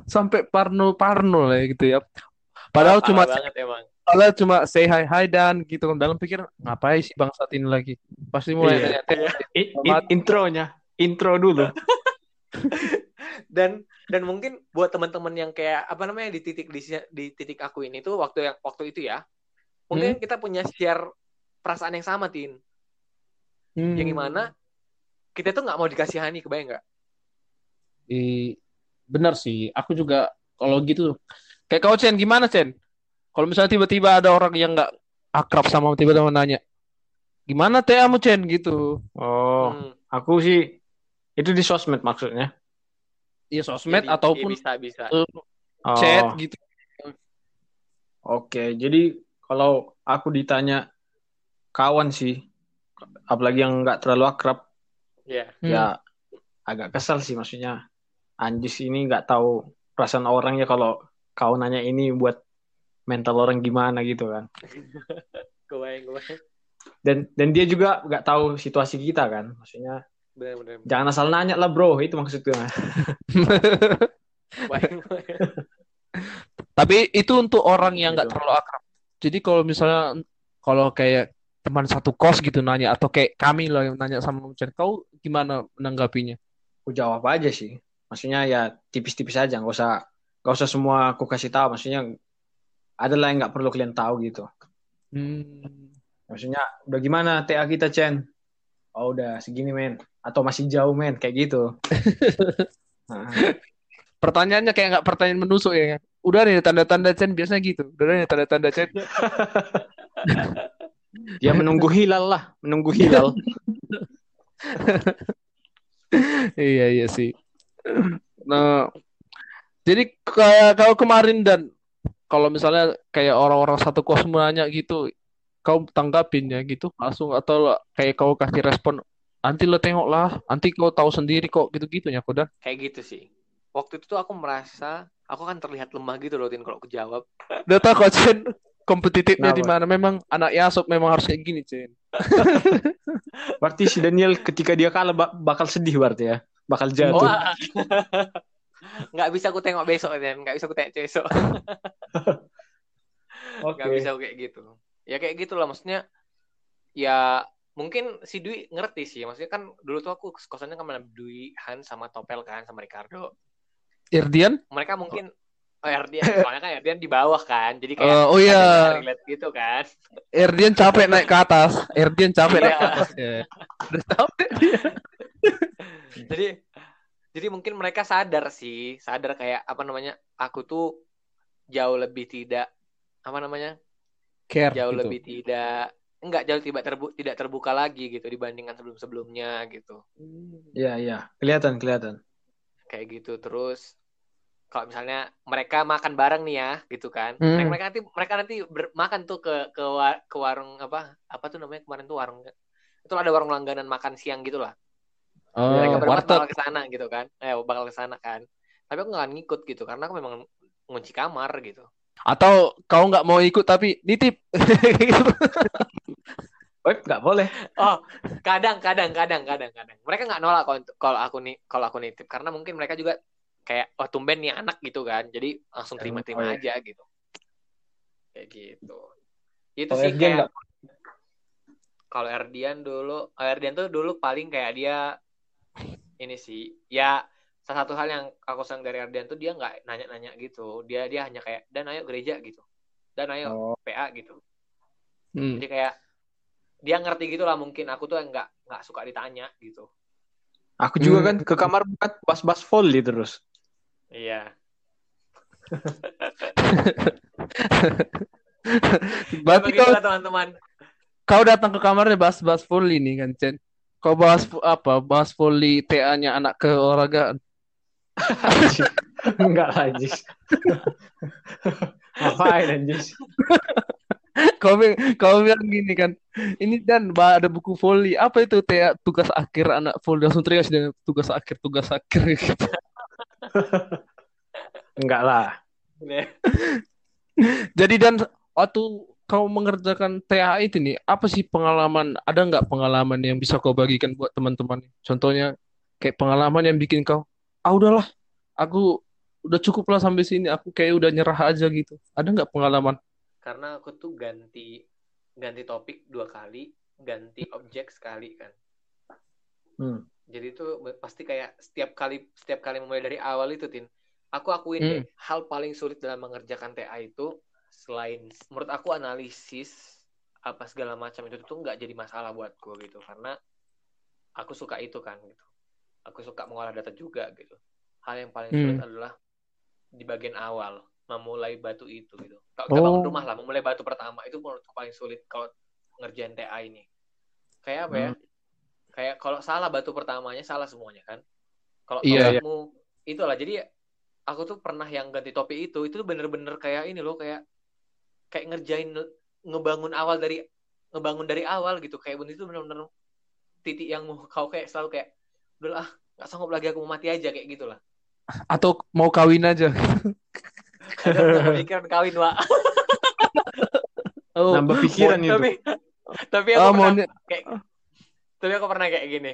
Sampai parno-parno lah ya gitu ya. Padahal Parah cuma banget emang padahal cuma say hi hi dan gitu dalam pikir ngapain sih bangsat ini lagi. Pasti mulai Iya. tanya-tanya. I- i- intronya, intro dulu. Dan dan mungkin buat teman-teman yang kayak apa namanya di titik di, di titik aku ini tuh waktu yang waktu itu ya mungkin kita punya share perasaan yang sama tin Hmm. yang gimana kita tuh nggak mau dikasihani kebayang nggak I- benar sih. Aku juga kalau gitu kayak kau Chen gimana Chen? Kalau misalnya tiba-tiba ada orang yang nggak akrab sama tiba-tiba nanya, gimana teh kamu Chen gitu? Oh, Hmm, aku sih itu di sosmed maksudnya. Ya sosmed jadi- ataupun iya, bisa bisa Oh, chat gitu. Oke, jadi kalau aku ditanya kawan sih, apalagi yang nggak terlalu akrab. Hmm. ya agak kesel sih maksudnya Anjis ini nggak tahu perasaan orang ya kalau kau nanya ini buat mental orang gimana gitu kan (laughs) Kebayang, kebayang. dan dan dia juga nggak tahu situasi kita kan maksudnya Bener-bener. jangan asal nanya lah bro itu maksudnya. (laughs) Tapi itu untuk orang yang nggak Gitu. terlalu akrab. Jadi kalau misalnya kalau kayak teman satu kos gitu nanya atau kayak kami lah yang nanya sama Mucen, kau gimana menanggapinya? aku jawab aja sih maksudnya ya tipis-tipis aja nggak usah nggak usah semua aku kasih tahu maksudnya ada lah yang nggak perlu kalian tahu gitu Hmm. maksudnya udah gimana TA kita Chen oh udah segini men atau masih jauh men kayak gitu (laughs) Nah, Pertanyaannya kayak nggak pertanyaan menusuk ya. Udah nih tanda-tanda Chen biasanya gitu. Udah nih tanda-tanda Chen. dia (laughs) menunggu hilal lah menunggu hilal (laughs) Iya iya sih. Nah, jadi kayak kau kemarin dan kalau misalnya kayak orang-orang satu kos nanya gitu, kau tanggapin ya gitu langsung atau kayak kau kasih respon, nanti lo tengok lah, nanti kau tahu sendiri kok gitu-gitu ya kau dan. Kayak gitu sih. Waktu itu tuh aku merasa aku kan terlihat lemah gitu loh Tin kalau aku jawab. Udah tahu kok Chen kompetitifnya di mana? Memang anak Yasop memang harus kayak gini Chen. (laughs) berarti si Daniel ketika dia kalah ba- bakal sedih berarti ya bakal jatuh Wah. (laughs) nggak bisa aku tengok besok Tin. nggak bisa aku tengok besok. (laughs) oke nggak bisa aku kayak gitu. Ya kayak gitu lah maksudnya. Ya mungkin si Dwi ngerti sih. Maksudnya kan dulu tuh aku kosannya kan sama Dwi, Han sama Topel kan sama Ricardo. Irdian? Mereka mungkin Oh, Erdian, soalnya kan Erdian di bawah kan, jadi kayak Eh, oh iya. relate gitu kan. Erdian capek naik ke atas. Erdian capek naik ke Iya. atas. Ya. Udah capek dia. (laughs) jadi jadi mungkin mereka sadar sih sadar kayak apa namanya aku tuh jauh lebih tidak apa namanya Care jauh gitu. lebih tidak enggak jauh tidak terbu tidak terbuka lagi gitu dibandingkan sebelum sebelumnya gitu. Iya iya. Kelihatan kelihatan. Kayak gitu. Terus kalau misalnya mereka makan bareng nih ya gitu kan. Hmm. mereka, mereka nanti mereka nanti ber- makan tuh ke ke, wa- ke warung apa apa tuh namanya kemarin tuh warung itu ada warung langganan makan siang gitu lah. Oh, mereka berempat warteg. bakal ke sana gitu kan. Eh bakal ke sana kan. Tapi aku nggak akan ngikut gitu karena aku memang ngunci kamar gitu Atau kau nggak mau ikut tapi nitip. (laughs) Nggak boleh. Oh kadang kadang kadang kadang kadang. Mereka nggak nolak kalau kalau aku nih kalau aku nitip. Karena mungkin mereka juga kayak oh tumben nih anak gitu kan. Jadi langsung terima terima Oh, iya. aja gitu. Kayak gitu. Itu sih Erdian kayak kalau Erdian dulu oh, Erdian tuh dulu paling kayak dia ini sih ya salah satu hal yang aku sayang dari Erdian tuh dia nggak nanya-nanya gitu dia dia hanya kayak dan ayo gereja gitu dan ayo oh PA gitu Hmm. jadi kayak dia ngerti gitu lah mungkin aku tuh nggak nggak suka ditanya gitu aku juga Hmm. kan ke kamar buat bas-bas volley terus iya (laughs) Berarti kau begitulah teman-teman kau datang ke kamarnya bahas-bahas volley nih kan, Chen. Kau bahas apa? Bahas volley TA-nya anak ke olahraga. (laughs) enggak lah Jis (laughs) ngapain anjis Kau kau bilang gini kan. Ini dan bah, ada buku volley. Apa itu TA tugas akhir anak volley langsung teriak dengan tugas akhir tugas akhir gitu. (laughs) enggak lah Jadi dan waktu kau mengerjakan TA itu nih, apa sih pengalaman? Ada nggak pengalaman yang bisa kau bagikan buat teman-teman? Contohnya kayak pengalaman yang bikin kau, ah udahlah, aku udah cukup lah sampai sini, aku kayak udah nyerah aja gitu. Ada nggak pengalaman? karena aku tuh ganti ganti topik dua kali ganti objek sekali kan Hmm. jadi itu pasti kayak setiap kali setiap kali memulai dari awal itu tin aku akuin Hmm. deh hal paling sulit dalam mengerjakan TA itu selain menurut aku analisis apa segala macam itu tuh nggak jadi masalah buatku gitu karena aku suka itu kan gitu aku suka mengolah data juga gitu. Hal yang paling sulit Hmm. adalah di bagian awal memulai batu itu gitu. Kalau Oh. bangun rumah lah memulai batu pertama itu menurutku paling sulit kalau ngerjain TA ini. Kayak apa ya? Kayak kalau salah batu pertamanya salah semuanya kan? Kalau Iya, topikmu itulah. Jadi aku tuh pernah yang ganti topi itu itu bener-bener kayak ini loh kayak kayak ngerjain ngebangun awal dari ngebangun dari awal gitu. Kayak bener itu bener-bener titik yang (laughs) kau kayak selalu kayak udah lah nggak sanggup lagi aku mau mati aja kayak gitulah Atau mau kawin aja. (laughs) kepikiran kawin wa Oh, Nambah pikiran itu. tapi tapi aku oh, pernah maunya kayak tapi aku pernah kayak gini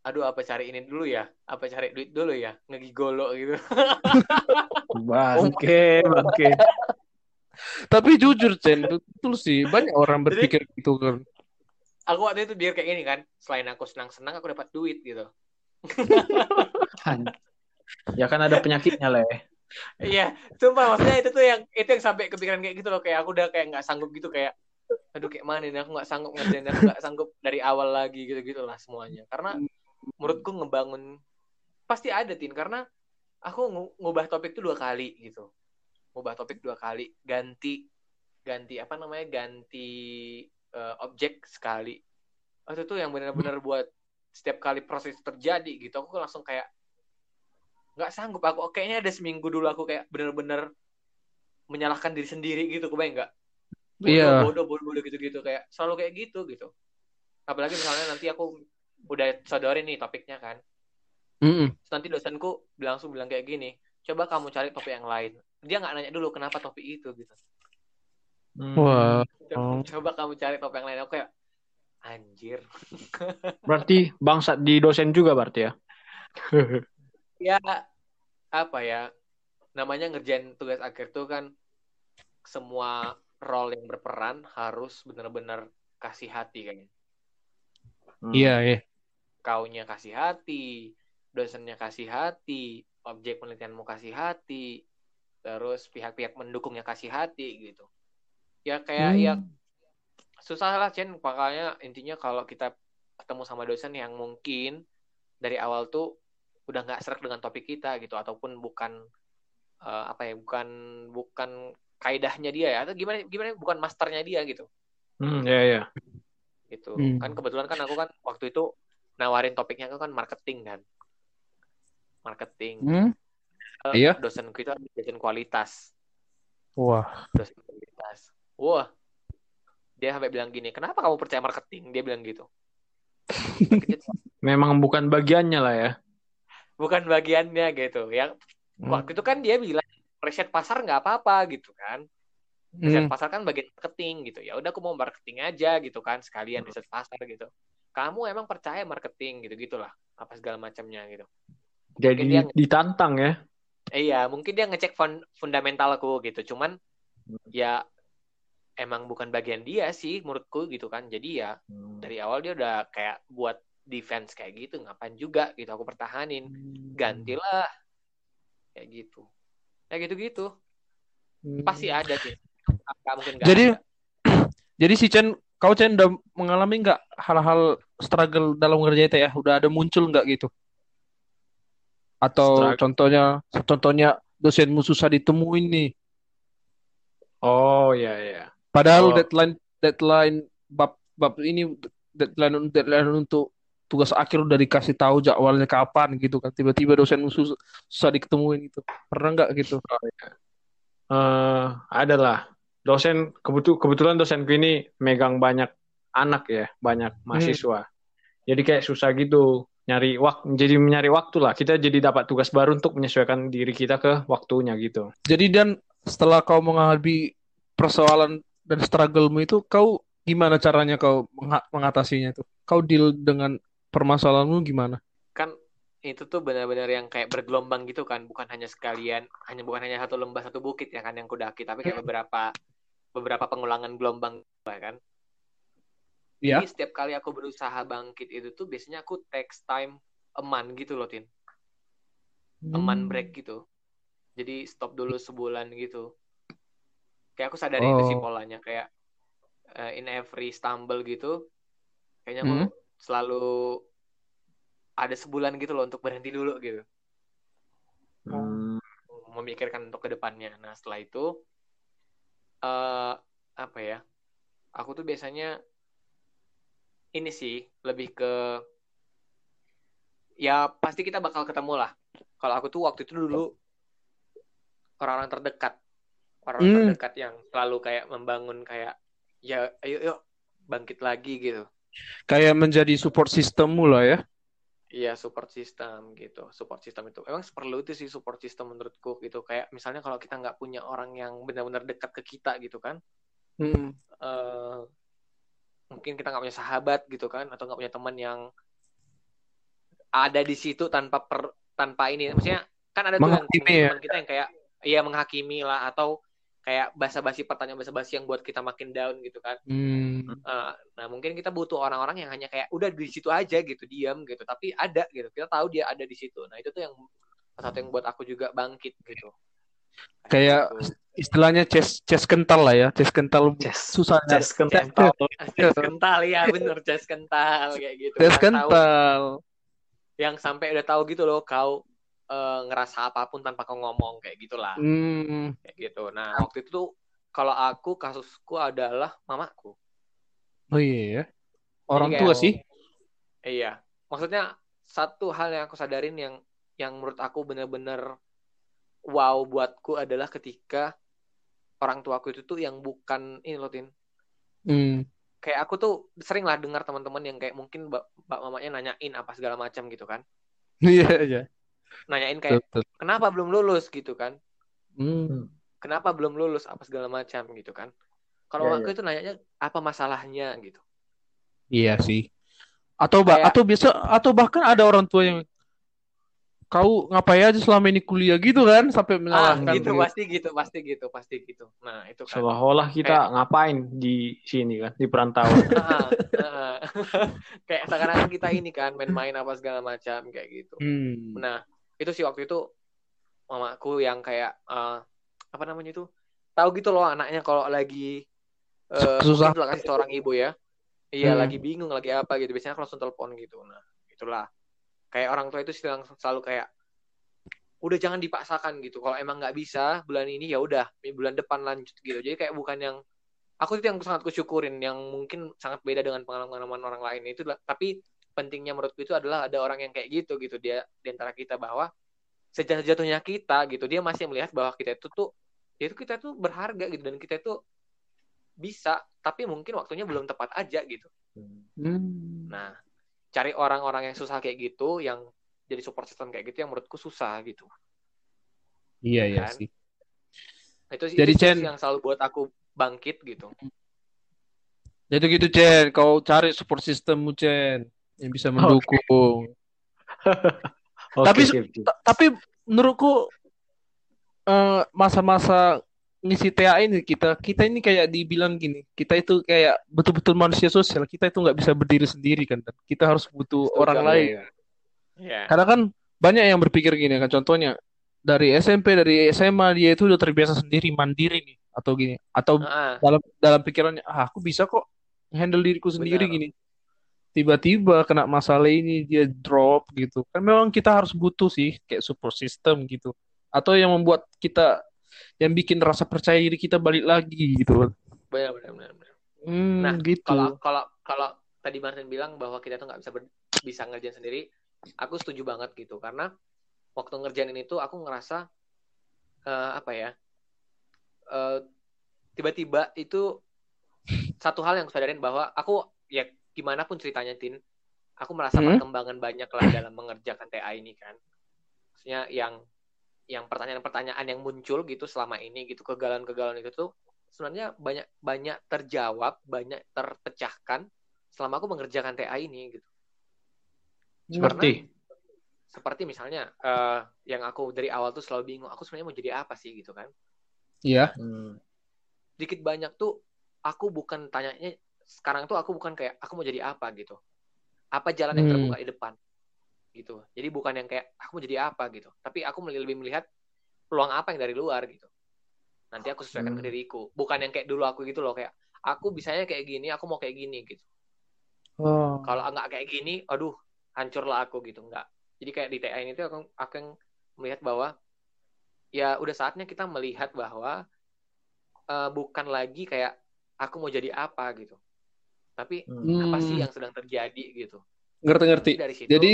aduh apa cari ini dulu ya apa cari duit dulu ya ngegigolo gitu (laughs) Bangke, bangke. Tapi jujur, Chen, betul sih. Banyak orang Jadi- berpikir gitu kan. Aku waktu itu biar kayak gini kan selain aku senang-senang aku dapat duit gitu. (laughs) Ya kan ada penyakitnya lah ya. Iya, sumpah maksudnya itu tuh yang itu yang sampai kepikiran kayak gitu loh. Kayak aku udah kayak nggak sanggup gitu kayak aduh kayak mana ini? Aku nggak sanggup ngerjain aku nggak sanggup dari awal lagi gitu gitulah semuanya. Karena menurutku ngebangun pasti ada tin. Karena aku ngu- ngubah topik tuh dua kali gitu. Ngubah topik dua kali ganti ganti apa namanya ganti eh, objek sekali. Itu tuh yang benar-benar buat setiap kali proses terjadi gitu aku langsung kayak nggak sanggup aku kayaknya ada seminggu dulu aku kayak bener-bener menyalahkan diri sendiri gitu kebayang nggak? Bodoh, Iya. bodoh bodoh bodoh gitu gitu kayak selalu kayak gitu gitu. Apalagi misalnya nanti aku udah sodorin nih topiknya kan. Mm-mm. Terus nanti dosenku langsung bilang kayak gini coba kamu cari topik yang lain. Dia nggak nanya dulu kenapa topik itu? gitu Hmm. Wah. coba, Oh. coba kamu cari topik yang lain aku kayak anjir (laughs) Berarti bangsat di dosen juga berarti ya. (laughs) ya apa ya namanya ngerjain tugas akhir tuh kan semua role yang berperan harus benar-benar kasih hati kayaknya Hmm. Iya, iya. kaunya kasih hati dosennya kasih hati objek penelitianmu kasih hati terus pihak-pihak mendukungnya kasih hati gitu ya kayak Hmm. ya susah lah Chen makanya intinya kalau kita ketemu sama dosen yang mungkin dari awal tuh udah nggak serak dengan topik kita gitu ataupun bukan eh, apa ya bukan bukan kaidahnya dia ya atau gimana gimana bukan masternya dia gitu Hmm, ya ya. gitu Hmm. kan kebetulan kan aku kan waktu itu nawarin topiknya aku kan marketing kan marketing Hmm? Eh, Iya. dosenku itu dosen kualitas Wah. dosen kualitas wah. Dia sampai bilang gini kenapa kamu percaya marketing? Dia bilang gitu. (laughs) Memang bukan bagiannya lah ya. bukan bagiannya gitu. Ya Hmm. waktu itu kan dia bilang riset pasar nggak apa-apa gitu kan. Riset Hmm. pasar kan bagian marketing gitu. Ya udah aku mau marketing aja gitu kan sekalian riset pasar gitu. Kamu emang percaya marketing gitu gitulah apa segala macamnya gitu. Jadi Mungkin dia- ditantang ya. Eh, iya mungkin dia ngecek fun- fundamentalku gitu. Cuman ya emang bukan bagian dia sih menurutku gitu kan jadi ya dari awal dia udah kayak buat defense kayak gitu ngapain juga gitu aku pertahanin gantilah kayak gitu kayak gitu gitu pasti ada sih Nggak mungkin nggak Jadi ada. (clears throat) jadi si Chen, kau Chen udah mengalami nggak hal-hal struggle dalam ngerjain itu ya? Udah ada muncul nggak gitu? Atau Struggle. contohnya contohnya dosenmu susah ditemuin nih. Oh ya ya. Padahal Oh. deadline deadline bab bab ini deadline deadline untuk tugas akhir udah dikasih tahu jadwalnya kapan gitu kan. Tiba-tiba dosenmu susah, susah diketemuin gitu. Pernah nggak gitu? Eh, ada lah. Dosen kebetul kebetulan dosenku ini megang banyak anak ya, banyak mahasiswa. Jadi kayak susah gitu nyari waktu, jadi nyari waktu lah. Kita jadi dapat tugas baru untuk menyesuaikan diri kita ke waktunya gitu. Jadi dan setelah kau menghadapi persoalan dan struggle-mu itu, kau gimana caranya kau mengatasinya itu? Kau deal dengan permasalahanmu gimana? kan itu tuh benar-benar yang kayak bergelombang gitu kan bukan hanya sekalian hanya bukan hanya satu lembah satu bukit ya kan yang kudaki tapi kayak beberapa beberapa pengulangan gelombang ya kan Iya. Jadi setiap kali aku berusaha bangkit itu tuh biasanya aku takes time eman gitu loh tin eman break gitu jadi stop dulu sebulan gitu kayak aku sadari itu sih Oh. polanya kayak eh, in every stumble gitu kayaknya aku Hmm. selalu ada sebulan gitu loh untuk berhenti dulu gitu. Hmm, memikirkan untuk ke depannya. Nah setelah itu eh apa ya aku tuh biasanya ini sih lebih ke ya pasti kita bakal ketemu lah. Kalau aku tuh waktu itu dulu orang-orang terdekat orang Hmm. terdekat yang selalu kayak membangun kayak ya ayo yuk bangkit lagi gitu Kayak menjadi support sistemmu lah ya. Iya support system gitu support system itu emang perlu itu sih support system menurutku gitu kayak misalnya kalau kita nggak punya orang yang benar-benar dekat ke kita gitu kan Hmm. eh mungkin kita nggak punya sahabat gitu kan atau nggak punya teman yang ada di situ tanpa per tanpa ini maksudnya kan ada tuh yang mungkin ya? teman kita yang kayak iya menghakimi lah atau kayak basa-basi pertanyaan basa-basi yang buat kita makin down gitu kan Hmm. Eh, nah mungkin kita butuh orang-orang yang hanya kayak udah di situ aja gitu diam gitu tapi ada gitu kita tahu dia ada di situ nah itu tuh yang satu yang buat aku juga bangkit gitu Kayak gitu. istilahnya chest chest kental lah ya. Chest kental Chess. susah. Chess kental. Chest kental ya bener chest kental kayak gitu Chest tahu- kental. yang sampai udah tahu gitu loh kau eh, ngerasa apa pun tanpa kau ngomong kayak gitulah Hmm. kayak gitu nah waktu itu tuh kalau aku kasusku adalah mamaku Oh iya ya. Orang Jadi tua kayak- sih. iya maksudnya satu hal yang aku sadarin yang yang menurut aku bener-bener wow buatku adalah ketika orang tuaku itu tuh yang bukan ini loh tin Hmm. kayak aku tuh sering lah dengar teman-teman yang kayak mungkin mbak, mbak mamanya nanyain apa segala macam gitu kan (laughs) Iya iya. Nanyain kayak Betul. kenapa belum lulus gitu kan Hmm. kenapa belum lulus apa segala macam gitu kan kalau Iya, aku itu nanyanya apa masalahnya gitu Iya sih. Atau bah Kayak- atau biasa atau bahkan ada orang tua yang kau ngapain aja selama ini kuliah gitu kan sampai ah menyalahkan gitu gitu. pasti gitu pasti gitu pasti gitu nah itu kan Seolah-olah kita ngapain di sini kan, di perantauan. (laughs) Ah, ah. (laughs) kayak sekarang kita ini kan main-main apa segala macam kayak gitu Hmm. nah itu sih waktu itu mamaku yang kayak eh, apa namanya itu tahu gitu loh anaknya kalau lagi eh Susah. kasih seorang ibu ya. Iya Hmm. lagi bingung lagi apa gitu. Biasanya aku langsung telepon gitu. Nah itulah. Kayak orang tua itu selalu kayak udah jangan dipaksakan gitu. Kalau emang nggak bisa bulan ini ya udah bulan depan lanjut gitu. Jadi kayak bukan yang aku itu yang sangat kusyukurin yang mungkin sangat beda dengan pengalaman-pengalaman orang lain. Itu tapi pentingnya menurutku itu adalah ada orang yang kayak gitu gitu. Dia di antara kita bahwa sejatuh-jatuhnya kita gitu. Dia masih melihat bahwa kita itu tuh ya itu kita tuh berharga gitu. Dan kita itu bisa tapi mungkin waktunya belum tepat aja gitu. Hmm. nah cari orang-orang yang susah kayak gitu yang jadi support system kayak gitu yang menurutku susah gitu. Iya iya Kan? sih. itu sih Jadi, itu Chen- yang selalu buat aku bangkit gitu. Jadi gitu Chen, kau cari support systemmu Chen yang bisa mendukung. (laughs) Oke, Tapi-. Ta- Tapi menurutku eh, masa-masa ngisi TA ini kita kita ini kayak dibilang gini, kita itu kayak betul-betul manusia sosial, kita itu nggak bisa berdiri sendiri kan. Kita harus butuh Setuju orang aku, lain. ya Karena kan banyak yang berpikir gini kan, contohnya dari SMP, dari SMA dia itu udah terbiasa sendiri, mandiri nih, atau gini, atau Heeh. dalam dalam pikirannya, ah aku bisa kok handle diriku sendiri Benar. gini. Tiba-tiba kena masalah ini dia drop gitu. Kan memang kita harus butuh sih kayak support system gitu. Atau yang membuat kita yang bikin rasa percaya diri kita balik lagi gitu. benar benar benar benar. Hmm, Nah, gitu. kalau kalau kalau tadi Martin bilang bahwa kita tuh nggak bisa ber- bisa ngerjain sendiri aku setuju banget gitu karena waktu ngerjain ini tuh aku ngerasa eh, apa ya eh, tiba-tiba itu satu hal yang aku sadarin bahwa aku ya gimana pun ceritanya tin aku merasa Hmm. perkembangan banyak lah dalam mengerjakan TA ini kan maksudnya yang yang pertanyaan-pertanyaan yang muncul gitu selama ini gitu kegagalan-kegagalan itu tuh sebenarnya banyak banyak terjawab banyak terpecahkan selama aku mengerjakan TA ini gitu Seperti seperti misalnya eh, yang aku dari awal tuh selalu bingung aku sebenarnya mau jadi apa sih gitu kan Iya. Hmm. dikit banyak tuh aku bukan tanyanya sekarang tuh aku bukan kayak aku mau jadi apa gitu. Apa jalan yang Hmm. terbuka di depan gitu. Jadi bukan yang kayak aku mau jadi apa gitu. Tapi aku lebih melihat peluang apa yang dari luar gitu. Nanti aku sesuaikan ke Hmm. diriku. Bukan yang kayak dulu aku gitu loh kayak aku bisanya kayak gini aku mau kayak gini gitu. Oh. kalau nggak kayak gini aduh hancurlah aku gitu. Nggak. Jadi kayak di TA ini tuh aku, aku yang melihat bahwa ya udah saatnya kita melihat bahwa eh, bukan lagi kayak aku mau jadi apa gitu tapi Hmm. apa sih Hmm, yang sedang terjadi gitu ngerti-ngerti. dari situ Jadi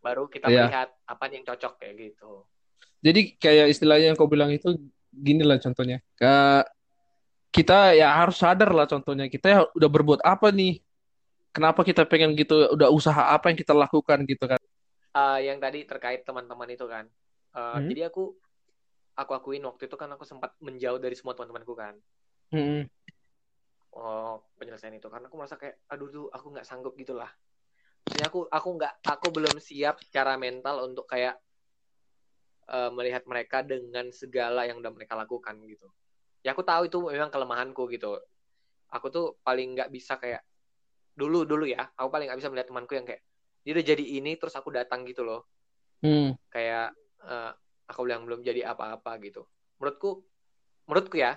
baru kita Iya. melihat apa yang cocok kayak gitu jadi kayak istilahnya yang kau bilang itu gini lah contohnya. Kak kita ya harus sadar lah contohnya kita ya udah berbuat apa nih kenapa kita pengen gitu udah usaha apa yang kita lakukan gitu kan uh, yang tadi terkait teman-teman itu kan uh, Hmm. jadi aku aku akuin waktu itu kan aku sempat menjauh dari semua teman-temanku kan Mm-mm. Oh penyelesaian itu. Karena aku merasa kayak aduh tuh aku nggak sanggup gitulah. Maksudnya aku aku nggak aku belum siap secara mental untuk kayak eh, melihat mereka dengan segala yang udah mereka lakukan gitu. Ya aku tahu itu memang kelemahanku gitu. Aku tuh paling nggak bisa kayak dulu dulu ya aku paling nggak bisa melihat temanku yang kayak dia udah jadi ini terus aku datang gitu loh. Hmm. kayak eh, aku bilang belum jadi apa-apa gitu. Menurutku menurutku ya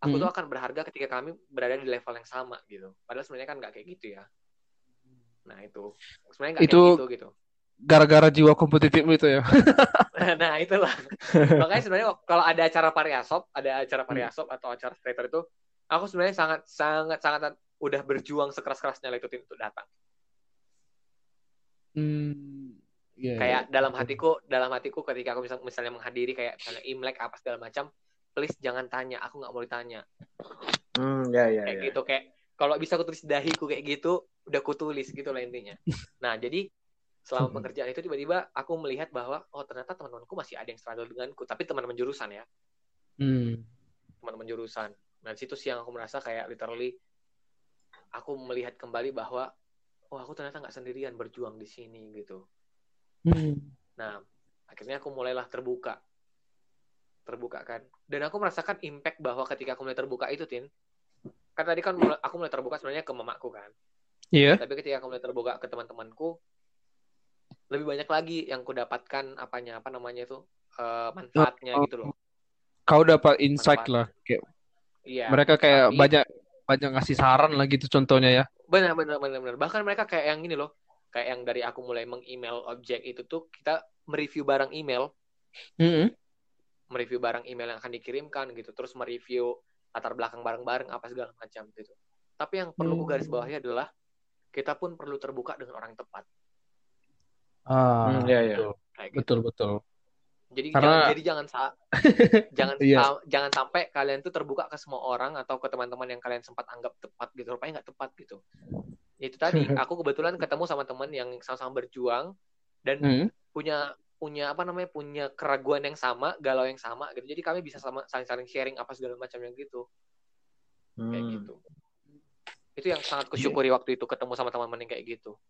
aku Hmm. tuh akan berharga ketika kami berada di level yang sama gitu. Padahal sebenarnya kan nggak kayak gitu ya. Nah itu. Sebenarnya nggak Itu- kayak gitu gitu. gara-gara jiwa kompetitif itu ya? (laughs) Nah itulah. Makanya sebenarnya kalau ada acara pariasop ada acara pariasop atau acara skater itu aku sebenarnya sangat sangat sangat udah berjuang sekeras kerasnya itu untuk datang. Hmm. Iya, kayak iya. dalam hatiku dalam hatiku ketika aku misal- misalnya menghadiri kayak misalnya imlek apa segala macam please jangan tanya aku nggak mau ditanya Hmm, ya ya. kayak ya. gitu kayak kalau bisa aku tulis dahiku kayak gitu udah aku tulis gitu lah intinya (laughs) nah jadi selama pekerjaan itu tiba-tiba aku melihat bahwa oh ternyata teman-temanku masih ada yang struggle denganku tapi teman-teman jurusan ya Hmm. teman-teman jurusan nah situ sih yang aku merasa kayak literally aku melihat kembali bahwa oh aku ternyata nggak sendirian berjuang di sini gitu Hmm. Nah, akhirnya aku mulailah terbuka. Terbuka kan. Dan aku merasakan impact bahwa ketika aku mulai terbuka itu, Tin. Kan tadi kan mulai- aku mulai terbuka sebenarnya ke mamaku kan. Iya. Tapi ketika aku mulai terbuka ke teman-temanku, lebih banyak lagi yang ku dapatkan apanya, apa namanya itu, eh, manfaatnya Oh. gitu loh. Kau dapat insight Manfaat. lah. Kayak Iya. mereka kayak tapi- banyak banyak ngasih saran lah gitu contohnya ya. Benar, benar, benar, benar. Bahkan mereka kayak yang gini loh. Kayak yang dari aku mulai meng-email objek itu tuh, kita mereview barang email, Hmm. Mereview barang email yang akan dikirimkan gitu terus mereview latar belakang bareng-bareng apa segala macam gitu tapi yang perlu ku garis Hmm. bawahi adalah kita pun perlu terbuka dengan orang yang tepat Ah, Hmm, iya, iya. betul. kayak gitu Betul, betul. jadi Karena- jangan, jadi jangan sa- (laughs) jangan sa- jangan sampai kalian tuh terbuka ke semua orang atau ke teman-teman yang kalian sempat anggap tepat gitu rupanya nggak tepat gitu itu tadi (laughs) aku kebetulan ketemu sama teman yang sama-sama berjuang dan Hmm. punya punya apa namanya punya keraguan yang sama galau yang sama gitu jadi kami bisa sama saling-saling sharing apa segala macamnya gitu kayak Hmm. gitu itu yang sangat kusyukuri waktu itu ketemu sama teman-teman yang kayak gitu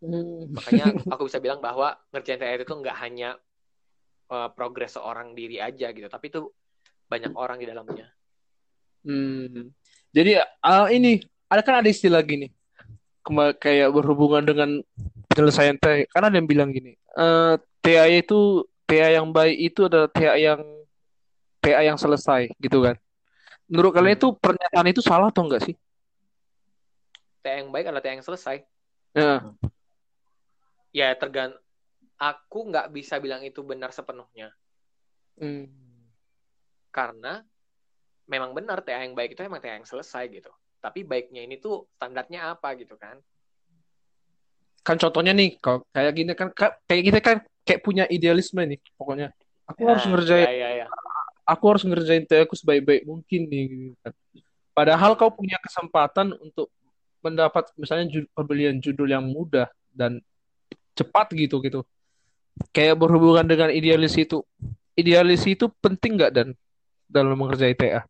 Hmm. makanya (laughs) aku bisa bilang bahwa ngerjain TR itu nggak hanya uh, progres seorang diri aja gitu tapi itu banyak orang di dalamnya Hmm. Jadi ah, ini ada kan ada istilah gini. Kayak berhubungan dengan penyelesaian TA. Kan ada yang bilang gini. eh TA itu TA yang baik itu adalah TA yang TA yang selesai gitu kan. Menurut kalian itu pernyataan itu salah atau enggak sih? TA yang baik adalah TA yang selesai Ya. ya tergan aku nggak bisa bilang itu benar sepenuhnya Hmm. karena memang benar TA yang baik itu emang TA yang selesai gitu tapi baiknya ini tuh standarnya apa gitu kan Kan contohnya nih, kalau kayak gini kan ka- kayak kita kan kayak punya idealisme nih pokoknya. Aku harus Nah, ngerjain ya, ya, ya. aku harus ngerjain TA aku sebaik-baik mungkin nih gitu kan. Padahal kau punya kesempatan untuk mendapat misalnya ju- pembelian judul yang mudah dan cepat gitu gitu. Kayak berhubungan dengan idealis itu. Idealis itu penting nggak dan dalam mengerjai TA?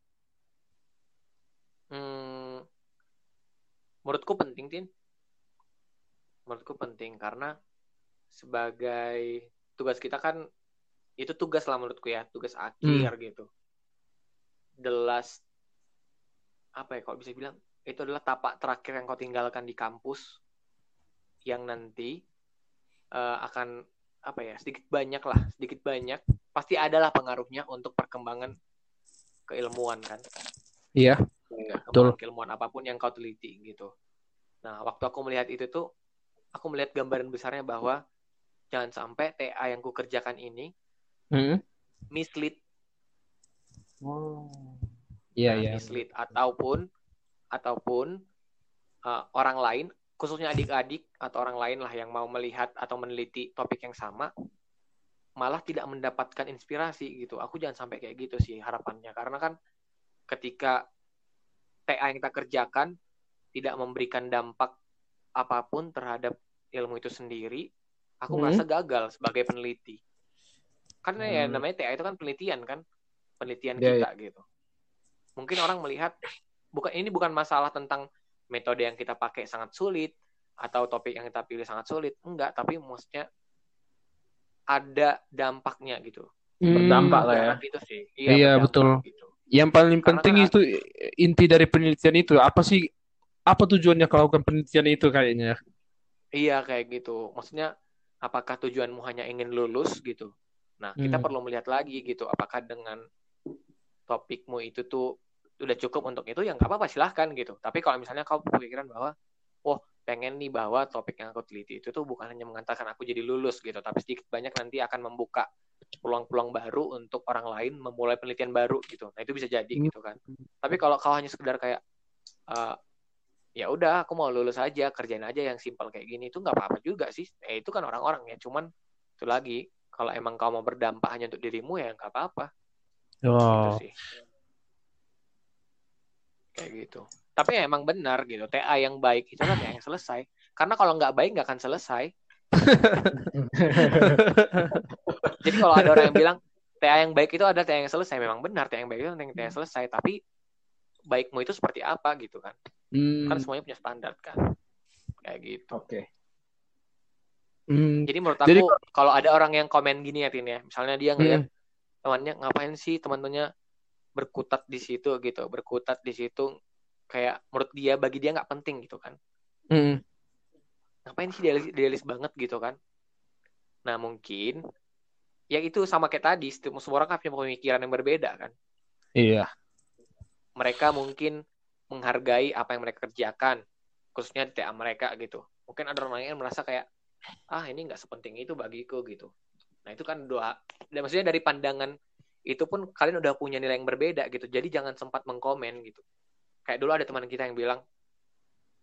Hmm, menurutku penting, Tin. Menurutku penting karena sebagai tugas kita kan itu tugas lah menurutku ya, tugas akhir gitu. The last apa ya kalau bisa bilang itu adalah tapak terakhir yang kau tinggalkan di kampus yang nanti eh, akan apa ya sedikit banyak lah sedikit banyak pasti adalah pengaruhnya untuk perkembangan keilmuan kan Iya. Enggak, Betul. keilmuan apa pun yang kau teliti gitu. Nah, waktu aku melihat itu tuh, aku melihat gambaran besarnya bahwa jangan sampai TA yang kukerjakan ini Hmm. mislead, Oh. Iya Nah, iya. mislead ataupun ataupun uh, orang lain, khususnya adik-adik atau orang lain lah yang mau melihat atau meneliti topik yang sama, malah tidak mendapatkan inspirasi gitu. Aku jangan sampai kayak gitu sih harapannya, karena kan ketika TA yang kita kerjakan tidak memberikan dampak apa pun terhadap ilmu itu sendiri, aku Hmm. merasa gagal sebagai peneliti. Karena ya Hmm. namanya TA itu kan penelitian kan, penelitian Iya, kita gitu. Mungkin orang melihat bukan ini bukan masalah tentang metode yang kita pakai sangat sulit atau topik yang kita pilih sangat sulit, enggak, tapi maksudnya ada dampaknya gitu. Berdampak lah ya. Gitu sih. Iya, berdampak betul. gitu. Yang paling Karena penting kan- itu inti dari penelitian itu apa sih? Apa tujuannya kalau lakukan penelitian itu kayaknya? Iya kayak gitu. Maksudnya apakah tujuanmu hanya ingin lulus gitu? Nah, kita Hmm. perlu melihat lagi gitu. Apakah dengan topikmu itu tuh udah cukup untuk itu ya nggak apa-apa silahkan gitu. Tapi kalau misalnya kau berpikiran bahwa, wah pengen nih bahwa topik yang aku teliti itu tuh bukan hanya mengantarkan aku jadi lulus gitu, tapi sedikit banyak nanti akan membuka peluang-peluang baru untuk orang lain memulai penelitian baru gitu. Nah itu bisa jadi Hmm. gitu kan. Tapi kalau kau hanya sekedar kayak eh, ya udah aku mau lulus aja kerjain aja yang simpel kayak gini. Itu nggak apa-apa juga sih. Eh itu kan orang-orang ya. Cuman itu lagi kalau emang kau mau berdampak hanya untuk dirimu ya nggak apa-apa. Gitu Oh. sih. Kayak gitu. Tapi ya emang benar gitu. TA yang baik itu TA yang selesai. Karena kalau nggak baik nggak akan selesai. (laughs) Jadi kalau ada orang yang bilang TA yang baik itu adalah TA yang selesai. Memang benar TA yang baik itu TA yang selesai. Tapi baikmu itu seperti apa gitu kan Hmm. kan semuanya punya standar kan kayak gitu Oke. Hmm. jadi menurut Jadi aku kalau ada orang yang komen gini ya Tin ya misalnya dia ngeliat Hmm. temannya ngapain sih teman-temannya berkutat di situ gitu berkutat di situ kayak menurut dia bagi dia nggak penting gitu kan Hmm. ngapain sih idealis, idealis banget gitu kan nah mungkin ya itu sama kayak tadi semua orang kan punya pemikiran yang berbeda kan Iya. Mereka mungkin menghargai apa yang mereka kerjakan khususnya di TA mereka gitu. Mungkin ada orang lain yang merasa kayak ah ini nggak sepenting itu bagiku gitu. Nah itu kan dua dan maksudnya dari pandangan itu pun kalian udah punya nilai yang berbeda gitu. Jadi jangan sempat mengkomen gitu. Kayak dulu ada teman kita yang bilang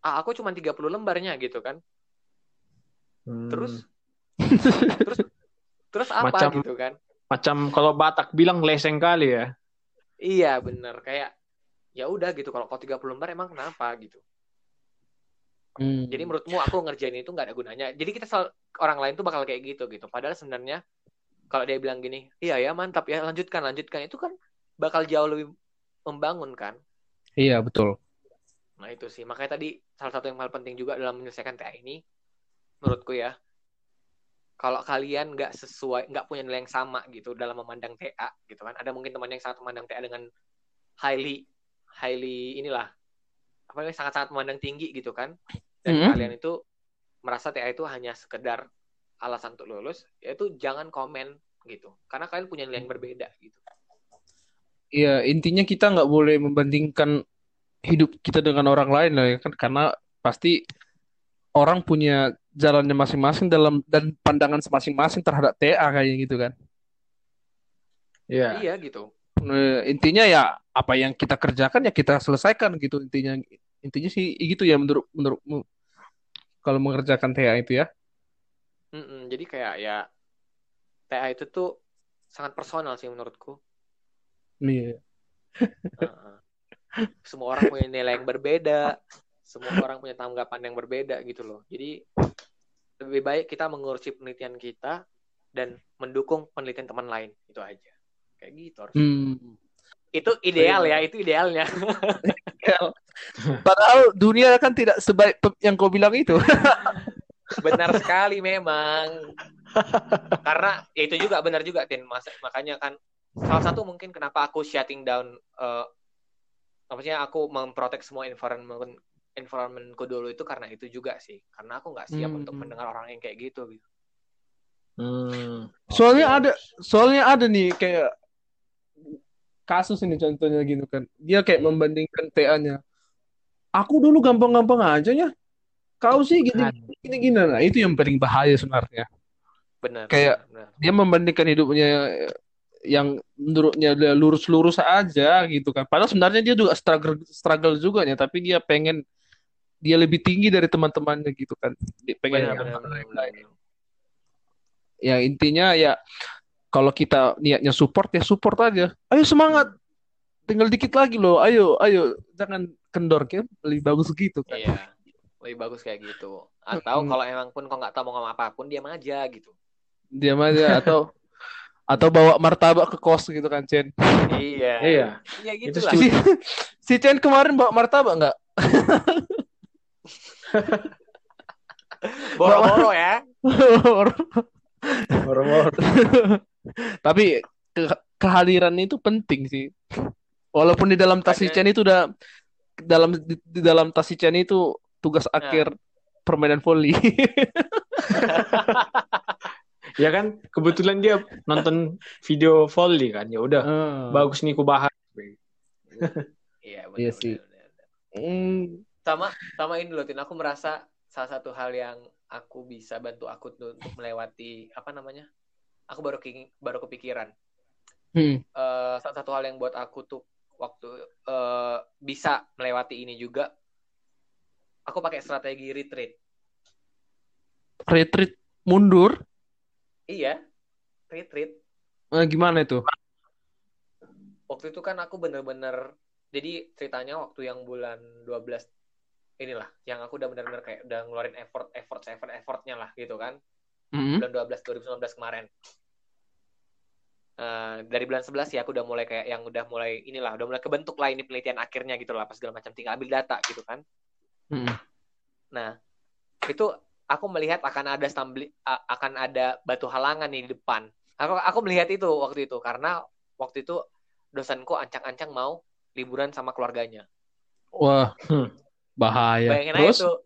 ah aku cuma 30 lembarnya gitu kan. Hmm. terus? (laughs) Terus? Terus apa Macam- gitu kan? macam kalau Batak bilang leseng kali ya. iya bener. Kayak ya udah gitu kalau kau 30 lembar emang kenapa gitu Hmm. Jadi menurutmu aku ngerjain itu nggak ada gunanya. Jadi kita sel- orang lain tuh bakal kayak gitu gitu. Padahal sebenarnya kalau dia bilang gini, iya ya mantap ya lanjutkan lanjutkan itu kan bakal jauh lebih membangun kan. Iya betul. Nah itu sih makanya tadi salah satu yang paling penting juga dalam menyelesaikan TA ini menurutku ya. Kalau kalian nggak sesuai, nggak punya nilai yang sama gitu dalam memandang TA gitu kan. Ada mungkin teman yang sangat memandang TA dengan highly highly inilah apa namanya sangat-sangat memandang tinggi gitu kan. Dan Mhm. kalian itu merasa TA itu hanya sekedar alasan untuk lulus, yaitu jangan komen gitu. Karena kalian punya nilai yang berbeda gitu. Iya intinya kita nggak boleh membandingkan hidup kita dengan orang lain lah ya kan karena pasti orang punya jalannya masing-masing dalam dan pandangan masing-masing terhadap TA kayak gitu kan. Iya. Iya gitu. Eh, intinya ya apa yang kita kerjakan ya kita selesaikan gitu intinya intinya sih gitu ya menurut menurutmu kalau mengerjakan TA itu ya Mm-mm, jadi kayak ya TA itu tuh sangat personal sih menurutku. Iya. Semua orang punya nilai yang berbeda, semua orang punya tanggapan yang berbeda gitu loh. Jadi lebih baik kita mengurusi penelitian kita dan mendukung penelitian teman lain itu aja. Kayak gitu harus. Hmm. Itu ideal ya, itu idealnya. (laughs) Padahal dunia kan tidak sebaik yang kau bilang itu. (laughs) benar sekali memang. Karena ya itu juga benar juga Tin. Mas- makanya kan salah satu mungkin kenapa aku shutting down eh maksudnya aku memprotek semua environment environmentku dulu itu karena itu juga sih. Karena aku nggak siap Hmm. untuk mendengar orang yang kayak gitu gitu. Hmm. Soalnya ada, soalnya ada nih kayak kasus ini contohnya gitu kan. Dia kayak membandingkan TA-nya. Aku dulu gampang-gampang aja ya. Kau sih gini gini gini. Nah, itu yang paling bahaya sebenarnya. Benar. Kayak- benar. Dia membandingkan hidupnya yang menurutnya dia lurus-lurus aja gitu kan. Padahal sebenarnya dia juga struggle struggle juga ya, tapi dia pengen dia lebih tinggi dari teman-temannya gitu kan. Dia pengen Benar, yang benar, benar, benar. ya intinya ya kalau kita niatnya support ya support aja ayo semangat tinggal dikit lagi loh. Ayo, ayo, jangan kendor kan. Lebih bagus gitu kan. Iya. Lebih bagus kayak gitu. Atau kalau emang pun kok nggak tahu mau ngomong apa pun, diam aja gitu. Diam aja atau atau bawa martabak ke kos gitu kan, Chen. Iya. Iya. Iya gitu Itu lah. Si, si Chen kemarin bawa martabak nggak? Boro-boro ya. (laughs) Moro-moro. Tapi ke- kehadiran itu penting sih. Walaupun di dalam tas Chen itu udah dalam di, di dalam tas Chen itu tugas Nah. akhir permainan volley. (laughs) Ya kan, kebetulan dia nonton video volley kan. Ya udah, Ah. bagus nih ku bahas. Iya, benar, Iya sih. Hmm. Sama sama ini loh, Tin. Aku merasa salah satu hal yang aku bisa bantu aku tuh untuk melewati apa namanya? Aku baru ki- baru kepikiran. Hmm. Eh, salah satu hal yang buat aku tuh waktu eh, bisa melewati ini juga aku pakai strategi retreat. Retreat mundur. Iya, retreat. Eh, gimana itu? Waktu itu kan aku bener-bener jadi ceritanya waktu yang bulan 12 inilah yang aku udah bener-bener kayak udah ngeluarin effort effort effort effortnya lah gitu kan. Hmm. bulan 12 2019 kemarin. Eh, dari bulan 11 ya aku udah mulai kayak yang udah mulai inilah udah mulai kebentuk lah ini penelitian akhirnya gitu lah pas segala macam tinggal ambil data gitu kan. Hmm. Nah, itu aku melihat akan ada stumbling akan ada batu halangan nih di depan. Aku aku melihat itu waktu itu karena waktu itu dosenku ancang-ancang mau liburan sama keluarganya. Wah, Hmm. bahaya. Bayangin Terus? tuh.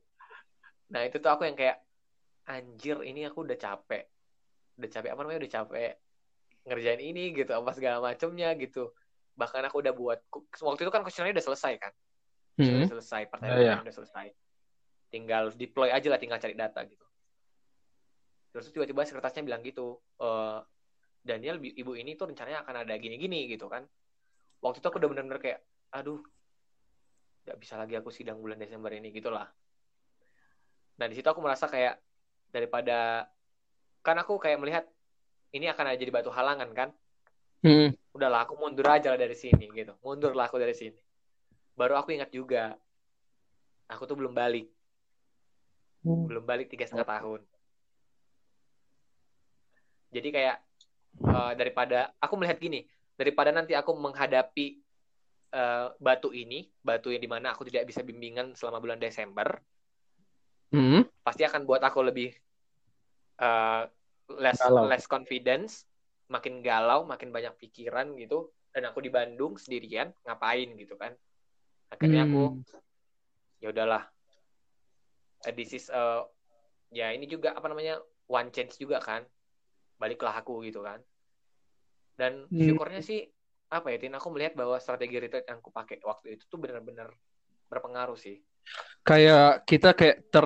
Nah, itu tuh aku yang kayak anjir ini aku udah capek. Udah capek apa namanya? Udah capek ngerjain ini gitu apa segala macemnya gitu. Bahkan aku udah buat waktu itu kan kuesionernya udah selesai kan. Hmm. Udah selesai, Iya, pertanyaannya iya. udah selesai. Tinggal deploy aja lah, tinggal cari data gitu. Terus tiba-tiba sekretasnya bilang gitu, eh Daniel, ibu ini tuh rencananya akan ada gini-gini gitu kan. Waktu itu aku udah bener-bener kayak, aduh, nggak bisa lagi aku sidang bulan Desember ini gitu lah. Nah di situ aku merasa kayak daripada kan aku kayak melihat ini akan ada jadi batu halangan kan. Hmm. Udahlah aku mundur aja lah dari sini gitu. Mundurlah aku dari sini. Baru aku ingat juga, aku tuh belum balik, belum balik tiga setengah tahun. Jadi kayak eh, daripada aku melihat gini, daripada nanti aku menghadapi eh, batu ini, batu yang di mana aku tidak bisa bimbingan selama bulan Desember, Hmm. pasti akan buat aku lebih uh, less Galau. less confidence, makin galau, makin banyak pikiran gitu. Dan aku di Bandung sendirian ngapain gitu kan? Akhirnya aku Hmm. ya udahlah. Uh, this is uh, ya ini juga apa namanya one chance juga kan. Baliklah aku gitu kan. Dan Hmm. syukurnya sih apa ya Tin aku melihat bahwa strategi retreat yang aku pakai waktu itu tuh benar-benar berpengaruh sih. Kayak kita kayak ter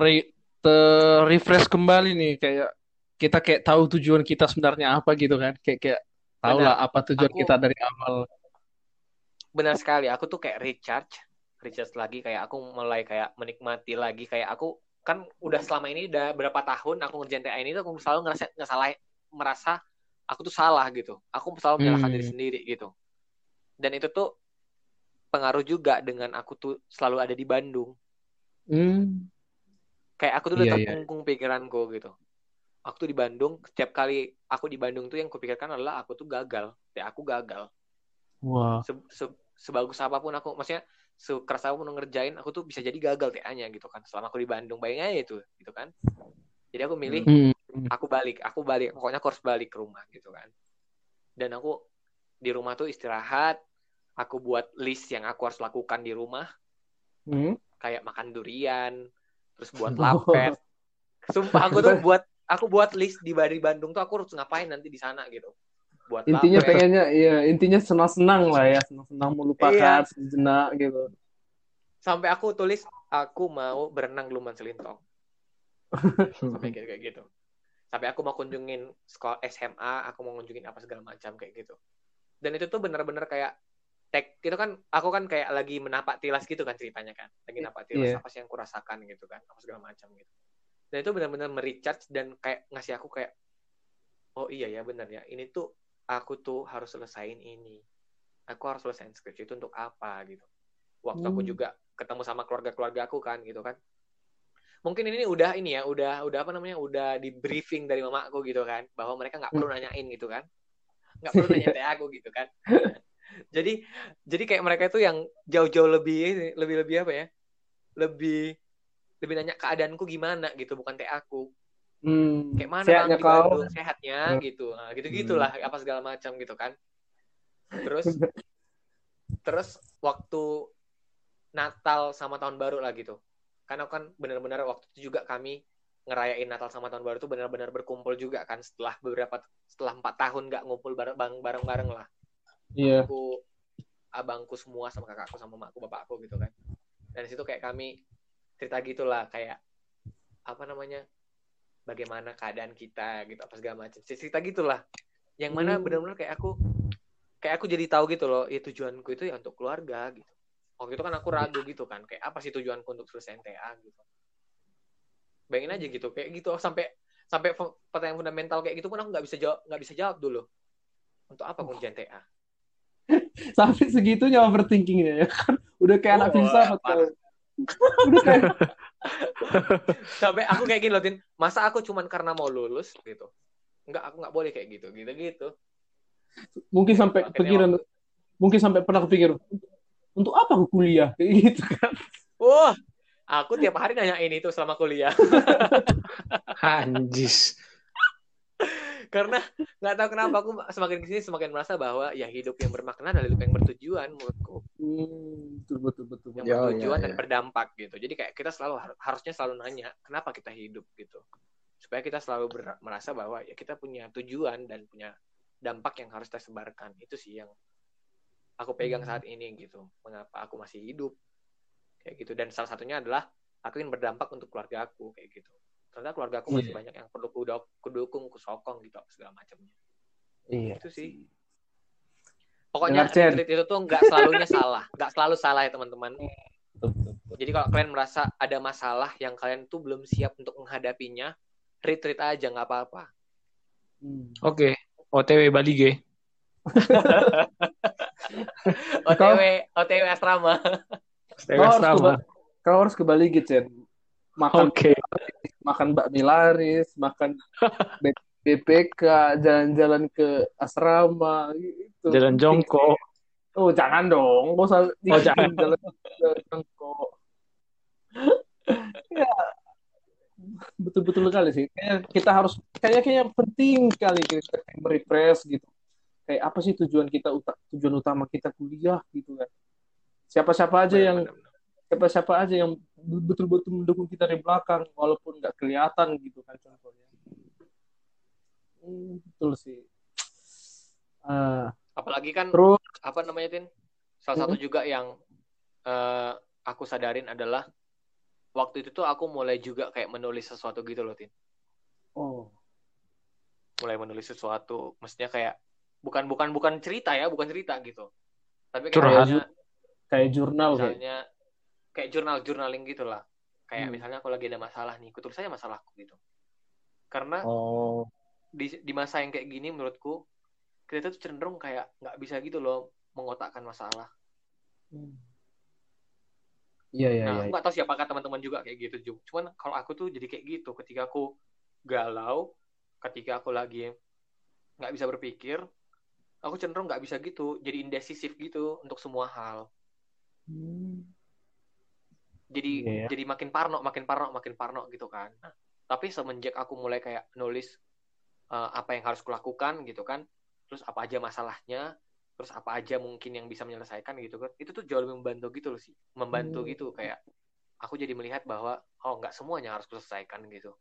refresh kembali nih kayak kita kayak tahu tujuan kita sebenarnya apa gitu kan. Kayak kayak tahu lah apa tujuan Aku- kita dari awal. benar sekali aku tuh kayak recharge recharge lagi kayak aku mulai kayak menikmati lagi kayak aku kan udah selama ini udah berapa tahun aku ngerjain TA ini tuh aku selalu ngerasa nggak salah merasa aku tuh salah gitu aku selalu menyalahkan Hmm. diri sendiri gitu dan itu tuh pengaruh juga dengan aku tuh selalu ada di Bandung Hmm. kayak aku tuh udah Iya, iya. terkungkung pikiranku gitu aku tuh di Bandung setiap kali aku di Bandung tuh yang kupikirkan adalah aku tuh gagal ya aku gagal Wah. se- se- sebagus apa pun aku maksudnya sekeras apa pun ngerjain aku tuh bisa jadi gagal TA-nya gitu kan selama aku di Bandung bayangin aja itu gitu kan jadi aku milih Hmm. aku balik aku balik pokoknya aku harus balik ke rumah gitu kan dan aku di rumah tuh istirahat aku buat list yang aku harus lakukan di rumah Hmm. Kayak makan durian terus buat (laughs) lapet sumpah aku tuh (laughs) buat aku buat list di di Bandung tuh aku harus ngapain nanti di sana gitu buat Intinya lapet. pengennya ya intinya senang-senang lah ya, senang-senang melupakan Iya. sejenak gitu. sampai aku tulis aku mau berenang luman selintong (laughs) sampai kayak kayak gitu sampai aku mau kunjungin sekolah SMA aku mau kunjungin apa segala macam kayak gitu dan itu tuh bener-bener kayak tek itu kan aku kan kayak lagi menapak tilas gitu kan ceritanya kan. Lagi napak tilas Iya. apa sih yang kurasakan gitu kan apa segala macam gitu. Dan itu benar-benar merecharge dan kayak ngasih aku kayak oh iya ya benar ya. Ini tuh aku tuh harus selesain ini. Aku harus selesai skripsi itu untuk apa? gitu. Waktu aku Hmm. juga ketemu sama keluarga-keluarga aku kan gitu kan. Mungkin ini udah ini ya udah udah apa namanya udah di briefing dari mamaku gitu kan. Bahwa mereka nggak perlu nanyain gitu kan. Nggak perlu nanya (laughs) aku gitu kan (laughs) jadi jadi kayak mereka itu yang jauh-jauh lebih lebih lebih apa ya? Lebih lebih nanya keadaanku gimana gitu bukan teh aku. Hmm. kayak mana Sehatnya bang? Di kau. Bandung sehatnya Hmm. gitu. Nah, gitu gitulah apa segala macam gitu kan. Terus (laughs) terus waktu Natal sama tahun baru lah gitu. Karena kan benar-benar waktu itu juga kami ngerayain Natal sama tahun baru itu benar-benar berkumpul juga kan setelah beberapa setelah empat tahun nggak ngumpul bareng bareng bareng lah Iya. aku abangku semua sama kakakku sama makku bapakku gitu kan. Dan situ kayak kami cerita gitulah kayak apa namanya bagaimana keadaan kita gitu apa segala macam. Cerita gitulah. Yang mana Hmm. benar-benar kayak aku kayak aku jadi tahu gitu loh ya tujuanku itu ya untuk keluarga gitu. Waktu itu kan aku ragu gitu kan kayak apa sih tujuanku untuk selesai NTA gitu. Bayangin aja gitu kayak gitu. Sampai sampai fu- pertanyaan fundamental kayak gitu pun aku nggak bisa jawab nggak bisa jawab dulu. Untuk apa aku NTA Sampai segitunya overthinkingnya ya kan. Udah kayak anak Oh, filsafat. parah. tau. Udah kayak (laughs) sampai aku kayak gini loh Tin masa aku cuman karena mau lulus gitu nggak aku nggak boleh kayak gitu gitu gitu mungkin sampai Akhirnya kepikiran waktu- mungkin sampai pernah kepikir untuk apa aku kuliah (laughs) kayak gitu kan. wah aku tiap hari nanyain itu selama kuliah (laughs) Anjis. Karena nggak tahu kenapa aku semakin ke sini semakin merasa bahwa ya hidup yang bermakna adalah hidup yang bertujuan menurutku Hmm, betul betul betul. yang. Ya, bertujuan ya, dan ya. berdampak gitu jadi kayak kita selalu har- harusnya selalu nanya kenapa kita hidup gitu supaya kita selalu ber- merasa bahwa ya kita punya tujuan dan punya dampak yang harus kita sebarkan itu sih yang aku pegang Hmm. saat ini gitu mengapa aku masih hidup kayak gitu dan salah satunya adalah aku ingin berdampak untuk keluarga aku kayak gitu ternyata keluarga aku masih Iya. banyak yang perlu kudok kudukung kusokong gitu segala macamnya Iya. itu sih pokoknya retreat itu tuh nggak selalunya (laughs) salah nggak selalu salah ya teman-teman Betul, betul, betul. jadi kalau kalian merasa ada masalah yang kalian tuh belum siap untuk menghadapinya retreat aja nggak apa-apa Hmm. Oke. OTW Bali G. (laughs) OTW OTW asrama OTW Kau harus, ke, asrama. Ba- kau harus ke Bali gitu, Chen. Makan Oke. makan bakmi laris, makan BPK, jalan-jalan ke asrama gitu. Jalan jongkok. Oh, jangan dong. Gak usah Oh, jangan. jalan jalan jongkok. ya, betul-betul kali sih. Kayak kita harus kayaknya kayaknya penting sekali kita merefresh gitu. Kayak apa sih tujuan kita tujuan utama kita kuliah gitu kan. Siapa-siapa aja yang Benar-benar. Siapa-siapa aja yang betul-betul mendukung kita dari belakang walaupun nggak kelihatan gitu kan contohnya. Hmm, betul sih. Ah, apalagi kan terus apa namanya tin? Salah satu juga yang eh, aku sadarin adalah waktu itu tuh aku mulai juga kayak menulis sesuatu gitu loh tin. Oh. Mulai menulis sesuatu mestinya kayak bukan bukan bukan cerita ya bukan cerita gitu. Tapi kayaknya kayak jurnal kayak. misalnya kayak jurnal journaling gitulah. Kayak Hmm. misalnya aku lagi ada masalah nih aku tulis aja masalahku gitu. Karena oh. di di masa yang kayak gini menurutku kita tuh cenderung kayak nggak bisa gitu loh mengotakkan masalah. Iya iya nah iya. aku nggak tahu siapakah teman-teman juga kayak gitu Ju. cuman kalau aku tuh jadi kayak gitu ketika aku galau ketika aku lagi nggak bisa berpikir aku cenderung nggak bisa gitu jadi indecisif gitu untuk semua hal. Hmm. Jadi Iya, ya. jadi makin parno makin parno makin parno gitu kan tapi semenjak aku mulai kayak nulis eh, apa yang harus kulakukan gitu kan terus apa aja masalahnya terus apa aja mungkin yang bisa menyelesaikan gitu kan itu tuh jauh lebih membantu gitu loh sih membantu Hmm. gitu kayak aku jadi melihat bahwa oh nggak semuanya harus kuselesaikan gitu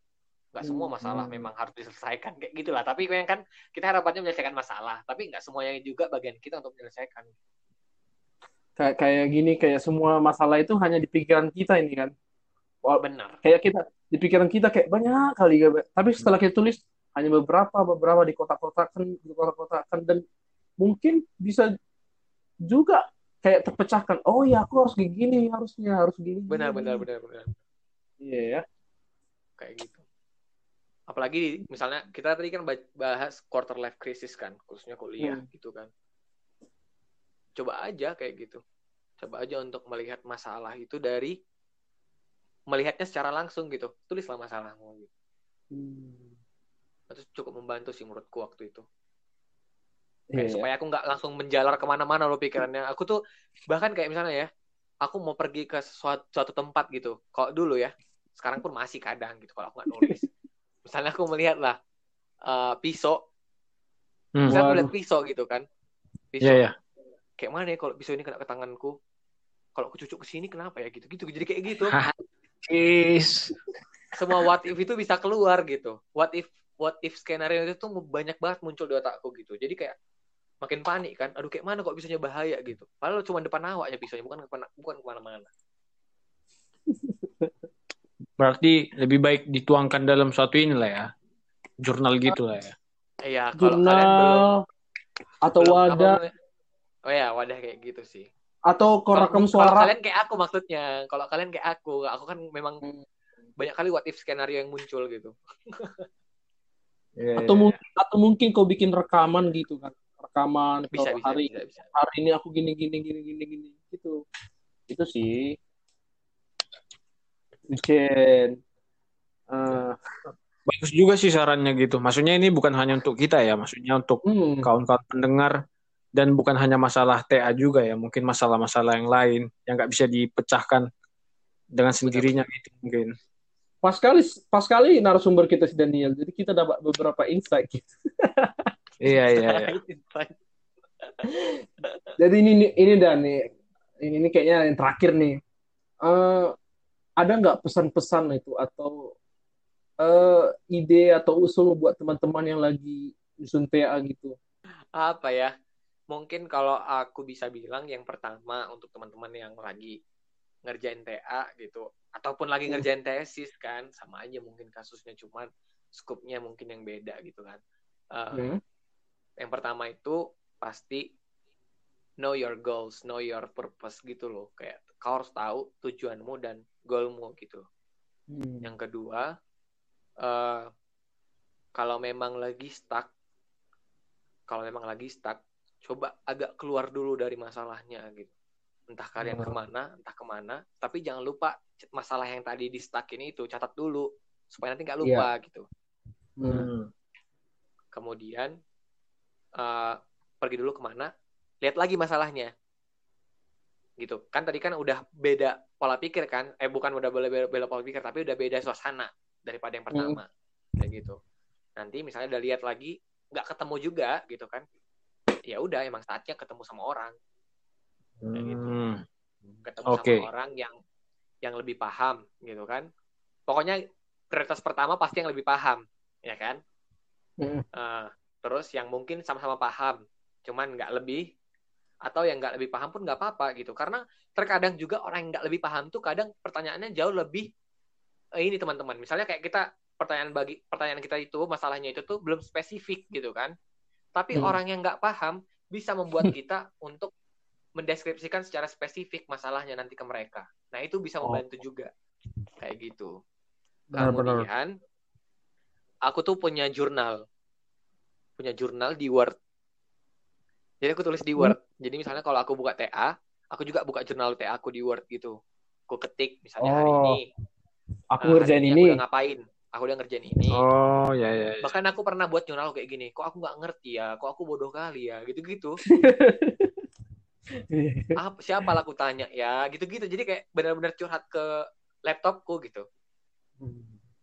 nggak semua Hmm. masalah memang harus diselesaikan kayak gitulah tapi kan kita harapannya menyelesaikan masalah tapi nggak semuanya juga bagian kita untuk menyelesaikan kayak kayak gini kayak semua masalah itu hanya di pikiran kita ini kan. Wah, benar. Kayak kita di pikiran kita kayak banyak kali Gak? tapi setelah kita tulis hanya beberapa beberapa di kotak-kotakan di kotak-kotakan. Dan mungkin bisa juga kayak terpecahkan oh ya aku harus gini harusnya harus gini. Benar benar benar benar. Iya ya. Kayak gitu. Apalagi misalnya kita tadi kan ba- bahas quarter life crisis kan khususnya kuliah Hmm. gitu kan coba aja kayak gitu coba aja untuk melihat masalah itu dari melihatnya secara langsung gitu tulislah masalahmu gitu Hmm. itu cukup membantu sih menurutku waktu itu Iya, kayak iya. supaya aku nggak langsung menjalar ke mana-mana loh pikirannya aku tuh bahkan kayak misalnya ya aku mau pergi ke suatu, suatu tempat gitu kalau dulu ya sekarang pun masih kadang gitu kalau aku nggak nulis (laughs) misalnya aku melihat lah eh, pisau Hmm. misalnya aku Waduh. lihat pisau gitu kan pisau Iya, iya. Kayak mana ya kalau pisau ini kena ke tanganku kalau aku cucuk ke sini kenapa ya gitu gitu jadi kayak gitu (laughs) Is. semua what if itu bisa keluar gitu what if what if skenario itu tuh banyak banget muncul di otakku gitu jadi kayak makin panik kan aduh kayak mana kok bisanya bahaya gitu padahal cuma depan awaknya pisaunya bukan ke mana bukan ke mana-mana Berarti lebih baik dituangkan dalam suatu inilah ya. Jurnal gitu lah ya. iya kalau kalian belum Jurnal atau belum wadah? Oh ya wadah kayak gitu sih. Atau Kalau- rekam kalau suara. kalian kayak aku maksudnya kalau kalian kayak aku aku kan memang Hmm. banyak kali what if skenario yang muncul gitu. (laughs) Iya, atau iya, mungkin atau mungkin kau bikin rekaman gitu kan. Rekaman bisa kalau bisa hari bisa bisa. hari ini aku gini gini gini gini gini gitu. Itu sih. Mungkin eh (laughs) Bagus juga sih sarannya gitu. Maksudnya ini bukan hanya untuk kita ya, maksudnya untuk hmm, kawan-kawan pendengar dan bukan hanya masalah TA juga ya, mungkin masalah-masalah yang lain yang nggak bisa dipecahkan dengan sendirinya gitu mungkin. pas kali pas kali narasumber kita si Daniel jadi kita dapat beberapa insight gitu. (laughs) Iya iya. iya. (laughs) jadi ini ini dan nih ini, ini kayaknya yang terakhir nih Eh, ada nggak pesan-pesan itu atau eh, ide atau usul buat teman-teman yang lagi nyusun TA gitu apa ya mungkin kalau aku bisa bilang yang pertama untuk teman-teman yang lagi ngerjain TA gitu ataupun lagi Hmm. ngerjain tesis kan sama aja mungkin kasusnya cuman skupnya mungkin yang beda gitu kan Eh, Hmm. yang pertama itu pasti know your goals know your purpose gitu loh kayak kau harus tahu tujuanmu dan goalmu gitu Hmm. yang kedua, eh kalau memang lagi stuck, kalau memang lagi stuck, coba agak keluar dulu dari masalahnya gitu. Entah kalian Hmm. ke mana, entah ke mana, tapi jangan lupa masalah yang tadi di stuck ini itu catat dulu supaya nanti nggak lupa gitu. Hmm. Hmm. Kemudian eh pergi dulu ke mana, lihat lagi masalahnya. Gitu. Kan tadi kan udah beda pola pikir kan? Eh bukan udah beda, beda, beda pola pikir, tapi udah beda suasana daripada yang pertama. Kayak gitu. Nanti misalnya udah lihat lagi, nggak ketemu juga gitu kan? Ya udah, emang saatnya ketemu sama orang. Kayak gitu. Hmm. Ketemu Oke. sama orang yang yang lebih paham gitu kan? Pokoknya prioritas pertama pasti yang lebih paham, ya kan? Hmm. Eh, terus yang mungkin sama-sama paham, cuman nggak lebih, atau yang nggak lebih paham pun nggak apa-apa gitu. Karena terkadang juga orang yang nggak lebih paham tuh kadang pertanyaannya jauh lebih eh, ini teman-teman. Misalnya kayak kita pertanyaan bagi pertanyaan kita itu masalahnya itu tuh belum spesifik gitu kan. Tapi Hmm. orang yang nggak paham bisa membuat kita untuk mendeskripsikan secara spesifik masalahnya nanti ke mereka. Nah itu bisa Oh. membantu juga kayak gitu. Benar-benar. Kemudian aku tuh punya jurnal, punya jurnal di Word. Jadi aku tulis di Word. Jadi misalnya kalau aku buka TA, aku juga buka jurnal TA aku di Word gitu. Aku ketik misalnya hari Oh, ini. aku hari ngerjain ini Aku ngapain? Aku udah ngerjain ini. Oh ya ya. ya. Bahkan aku pernah buat jurnal kayak gini. Kok aku nggak ngerti ya? Kok aku bodoh kali ya? Gitu-gitu. apa siapa lah aku tanya ya gitu-gitu jadi kayak benar-benar curhat ke laptopku gitu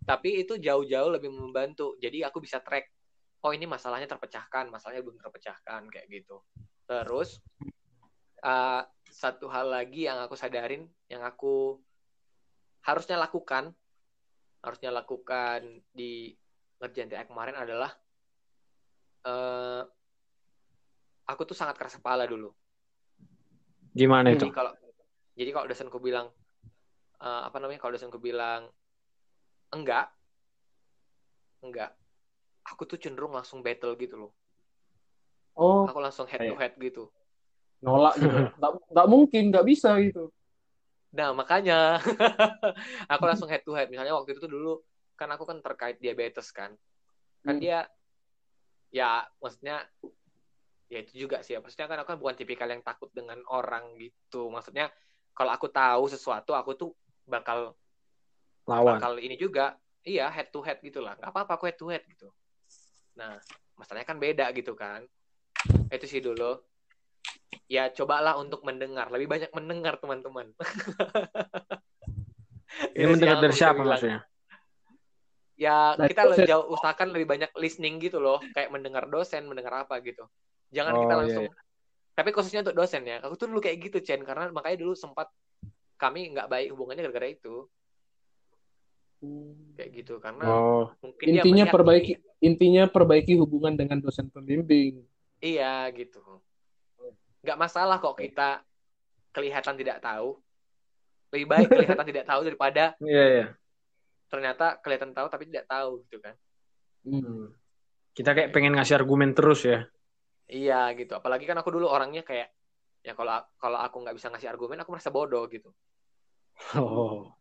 tapi itu jauh-jauh lebih membantu jadi aku bisa track oh ini masalahnya terpecahkan masalahnya belum terpecahkan kayak gitu terus uh, satu hal lagi yang aku sadarin yang aku harusnya lakukan harusnya lakukan di ngerjain TA kemarin adalah uh, aku tuh sangat keras kepala dulu. Gimana itu? jadi kalau jadi kalau dosenku bilang eh, apa namanya kalau dosenku bilang enggak. Enggak. Aku tuh cenderung langsung battle gitu loh. Oh. Aku langsung head to head gitu. nolak gitu. (laughs) Nggak nggak mungkin nggak bisa gitu nah makanya (laughs) aku langsung head to head. Misalnya waktu itu tuh dulu kan aku kan terkait diabetes kan. Kan Hmm. dia ya maksudnya ya itu juga sih. Maksudnya kan aku kan bukan tipikal yang takut dengan orang gitu. Maksudnya kalau aku tahu sesuatu aku tuh bakal lawan. bakal ini juga. Iya head to head gitu lah. Nggak apa-apa aku head to head gitu. Nah masalahnya kan beda gitu kan. Itu sih dulu ya cobalah untuk mendengar. Lebih banyak mendengar teman-teman. (laughs) Ini mendengar dari siapa bilang. maksudnya? Ya Dari kita dosen. jauh usahakan lebih banyak listening gitu loh. Kayak mendengar dosen mendengar apa gitu. Jangan kita Oh, iya, langsung tapi khususnya untuk dosen ya. Aku tuh dulu kayak gitu Chen. Karena makanya dulu sempat kami nggak baik hubungannya gara-gara itu. Kayak gitu. Karena oh mungkin dia Intinya perbaiki ini- intinya perbaiki hubungan dengan dosen pembimbing. iya gitu nggak masalah kok kita kelihatan tidak tahu lebih baik kelihatan tidak tahu daripada iya iya ternyata kelihatan tahu tapi tidak tahu gitu kan Hmm. kita kayak pengen ngasih argumen terus ya iya gitu apalagi kan aku dulu orangnya kayak ya kalau kalau aku nggak bisa ngasih argumen aku merasa bodoh gitu oh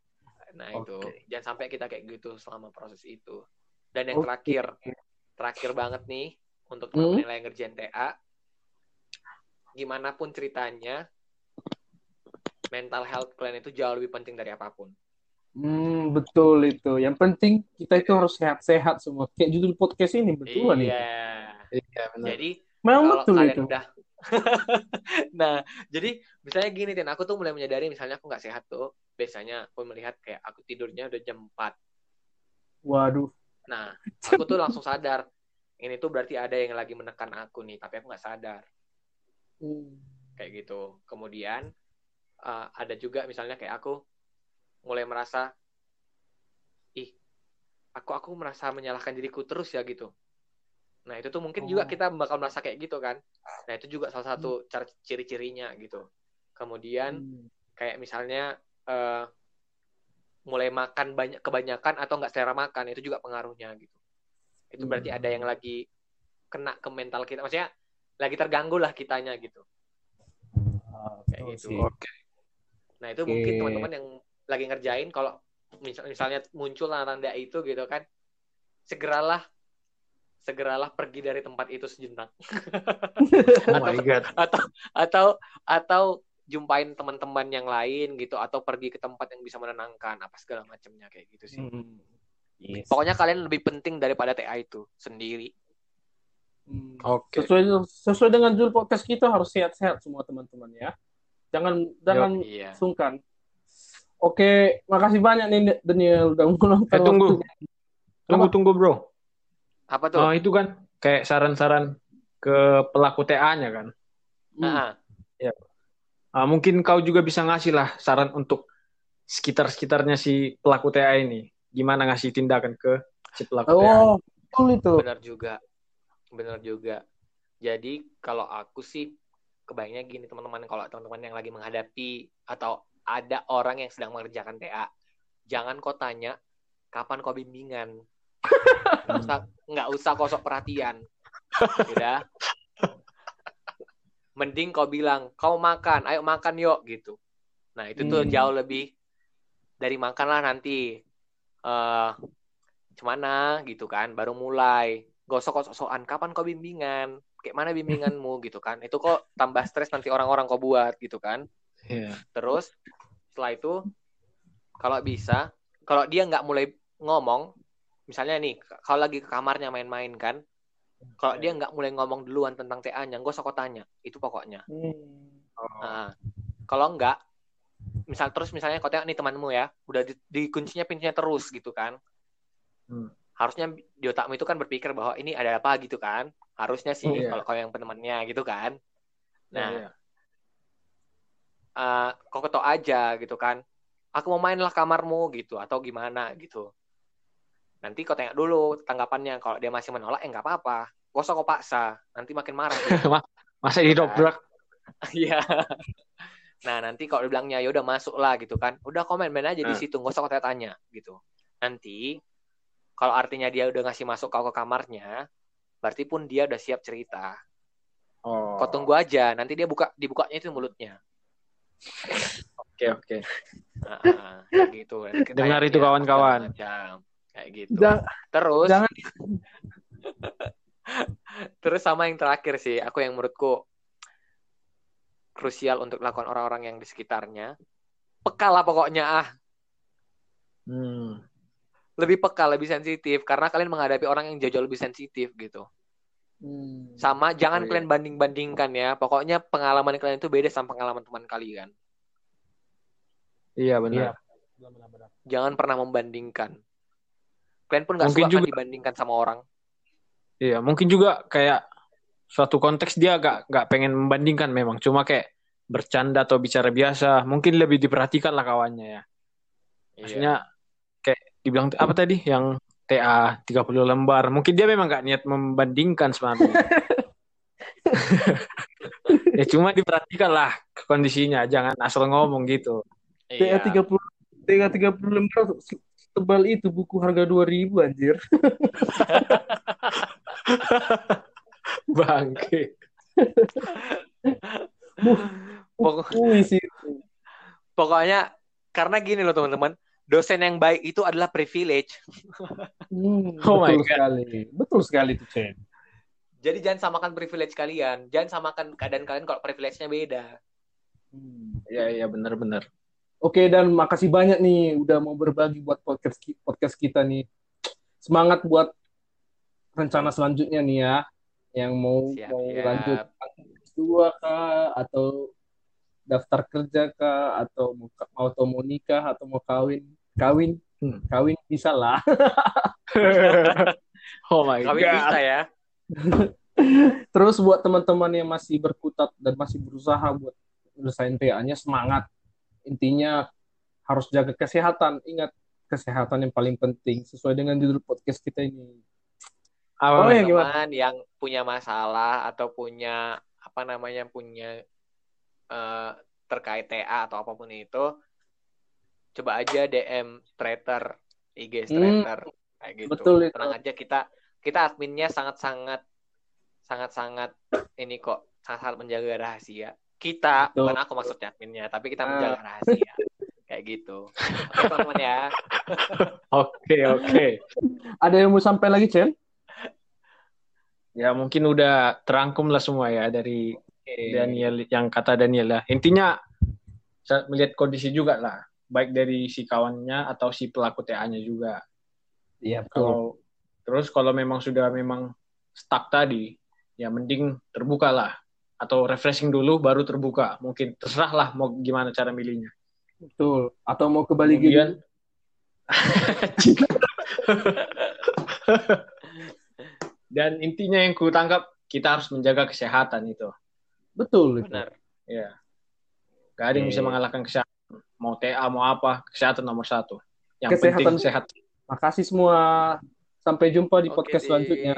Nah itu Oke. jangan sampai kita kayak gitu selama proses itu. Dan yang Oke. terakhir, terakhir banget nih untuk Hmm. teman-teman yang ngerjain TA, gimana pun ceritanya, mental health kalian itu jauh lebih penting dari apa pun. Hmm, betul itu. Yang penting kita itu harus sehat-sehat semua. Kayak judul podcast ini betul nih. iya. iya benar Jadi Memang kalau betul kalian itu. udah (laughs) nah jadi misalnya gini Tin aku tuh mulai menyadari misalnya aku nggak sehat tuh biasanya aku melihat kayak aku tidurnya udah jam 4 Waduh. nah aku tuh langsung sadar ini tuh berarti ada yang lagi menekan aku nih tapi aku nggak sadar Hmm. kayak gitu kemudian uh, ada juga misalnya kayak aku mulai merasa ih aku aku merasa menyalahkan diriku terus ya gitu nah itu tuh mungkin juga Oh. kita bakal merasa kayak gitu kan nah itu juga salah satu cara ciri-cirinya gitu kemudian Hmm. kayak misalnya eh, mulai makan banyak kebanyakan atau nggak selera makan itu juga pengaruhnya gitu itu berarti Hmm. ada yang lagi kena ke mental kita maksudnya lagi terganggu lah kitanya gitu kayak Betul gitu sih. oke nah itu Oke. mungkin teman-teman yang lagi ngerjain kalau misal- misalnya muncul tanda itu gitu kan segeralah segeralah pergi dari tempat itu sejenak (laughs) oh atau my god atau atau atau jumpain teman-teman yang lain gitu atau pergi ke tempat yang bisa menenangkan apa segala macamnya kayak gitu sih Hmm. Yes. pokoknya kalian lebih penting daripada TA itu sendiri Hmm. oke Sesuai sesuai dengan judul podcast kita harus sehat-sehat semua teman-teman ya. Jangan jangan iya sungkan. Oke, makasih banyak nih Daniel udah meluangkan Eh, tunggu. waktunya. tunggu Apa? tunggu bro apa tuh oh itu kan kayak saran-saran ke pelaku TA-nya kan Hmm. Ah, Ah, mungkin kau juga bisa ngasih lah saran untuk sekitar-sekitarnya si pelaku TA ini. Gimana ngasih tindakan ke si pelaku TA? Oh, betul itu. benar juga benar juga. Jadi kalau aku sih kebayangnya gini teman-teman kalau teman-teman yang lagi menghadapi atau ada orang yang sedang mengerjakan TA jangan kau tanya kapan kau bimbingan. Nggak usah nggak usah kau sok perhatian. Udah. Mending kau bilang kau makan ayo makan yuk gitu. Nah itu tuh Hmm. jauh lebih dari makan lah nanti. Eh gimana gitu kan baru mulai gosok sok-sokan kapan kau bimbingan kayak mana bimbinganmu (laughs) gitu kan itu kok tambah stres nanti orang-orang kau buat gitu kan Iya. terus setelah itu kalau bisa kalau dia nggak mulai ngomong misalnya nih kalau lagi ke kamarnya main-main kan kalau dia nggak mulai ngomong duluan tentang TA-nya gue sok tanya itu pokoknya Hmm. Nah, kalau enggak, misal terus misalnya kau tengok nih temanmu ya, udah di, dikuncinya pintunya terus gitu kan. Hmm. Harusnya di otakmu itu kan berpikir bahwa ini ada apa gitu kan. Harusnya sih Iya. kalau kau yang temannya gitu kan. Nah, Iya. eh, kau ketok aja gitu kan. Aku mau main lah kamarmu gitu atau gimana gitu. Nanti kau tengok dulu tanggapannya. Kalau dia masih menolak, eh nggak apa-apa. Gak usah kau paksa. Nanti makin marah. dia. (laughs) Masa didobrak? (laughs) Iya. Nah nanti kalau dibilangnya ya udah masuk lah gitu kan, udah komen main aja di Hmm. situ, nggak usah kau tanya gitu. Nanti kalau artinya dia udah ngasih masuk kau ke kamarnya, berarti pun dia udah siap cerita. Oh. Kau tunggu aja, nanti dia buka dibukanya itu mulutnya. Oke oke. Nah, ah, kayak gitu. Dengar itu, kawan-kawan. Kayak gitu. Jangan, Terus jangan (laughs) Terus sama yang terakhir sih, aku yang menurutku krusial untuk dilakukan orang-orang yang di sekitarnya. Peka lah pokoknya ah. Hmm. Lebih peka, lebih sensitif. Karena kalian menghadapi orang yang jauh lebih sensitif gitu. Hmm. Sama jangan Oh, iya. kalian banding-bandingkan ya. Pokoknya pengalaman kalian itu beda sama pengalaman teman kalian. Iya benar. Benar-benar. Jangan pernah membandingkan. Kalian pun nggak Mungkin suka kan juga- dibandingkan sama orang. Iya, mungkin juga kayak suatu konteks dia agak nggak pengen membandingkan memang, cuma kayak bercanda atau bicara biasa, mungkin lebih diperhatikan lah kawannya ya. Iya. Maksudnya kayak dibilang apa tadi yang TA 30 lembar, mungkin dia memang nggak niat membandingkan sebenarnya. (laughs) ya cuma diperhatikan lah kondisinya, jangan asal ngomong gitu. Iya. TA 30 TA 30 lembar tebal itu buku harga 2000 anjir. (laughs) Bangke. Pokok-. Pokoknya karena gini loh teman-teman, dosen yang baik itu adalah privilege. Hmm, Oh my betul God. sekali. Betul sekali tuh, Chen. Jadi jangan samakan privilege kalian, jangan samakan keadaan kalian kalau privilege-nya beda. Hmm. Iya iya benar-benar. Oke, dan makasih banyak nih udah mau berbagi buat podcast ki- podcast kita nih. Semangat buat rencana selanjutnya nih ya. Yang mau Siap, mau siap. lanjut dua kah atau daftar kerja kah atau mau mau atau mau nikah atau mau kawin kawin Hmm. kawin bisa lah (laughs) oh my Kawin god. bisa ya. (laughs) terus buat teman-teman yang masih berkutat dan masih berusaha buat nyelesain TA-nya semangat intinya harus jaga kesehatan ingat kesehatan yang paling penting sesuai dengan judul podcast kita ini Oh, ya, gimana? Teman yang punya masalah atau punya apa namanya punya eh, terkait TA atau apa pun itu, coba aja DM Trader, IG Hmm, Trader kayak gitu. betul itu. Tenang aja kita kita adminnya sangat-sangat sangat-sangat ini kok sangat-sangat menjaga rahasia. Kita, Betul. bukan aku maksudnya adminnya, tapi kita Ah. menjaga rahasia. Kayak gitu. Oke teman-teman ya. (laughs) Oke oke. ada yang mau sampai lagi Chen Ya mungkin udah terangkum lah semua ya dari Daniel yang kata Daniel lah. Intinya saya melihat kondisi juga lah, baik dari si kawannya atau si pelaku TA-nya juga. iya betul Kalau terus kalau memang sudah memang stuck tadi, ya mending terbuka lah atau refreshing dulu baru terbuka. Mungkin terserah lah mau gimana cara milihnya. betul atau mau ke Bali Kemudian (laughs) dan intinya yang ku tangkap kita harus menjaga kesehatan itu. betul itu. Benar. Ya. Gak ada yang bisa mengalahkan kesehatan. Mau TA, mau apa, kesehatan nomor satu. Yang Kesehatan. penting sehat. makasih semua sampai jumpa di Oke, podcast Din. selanjutnya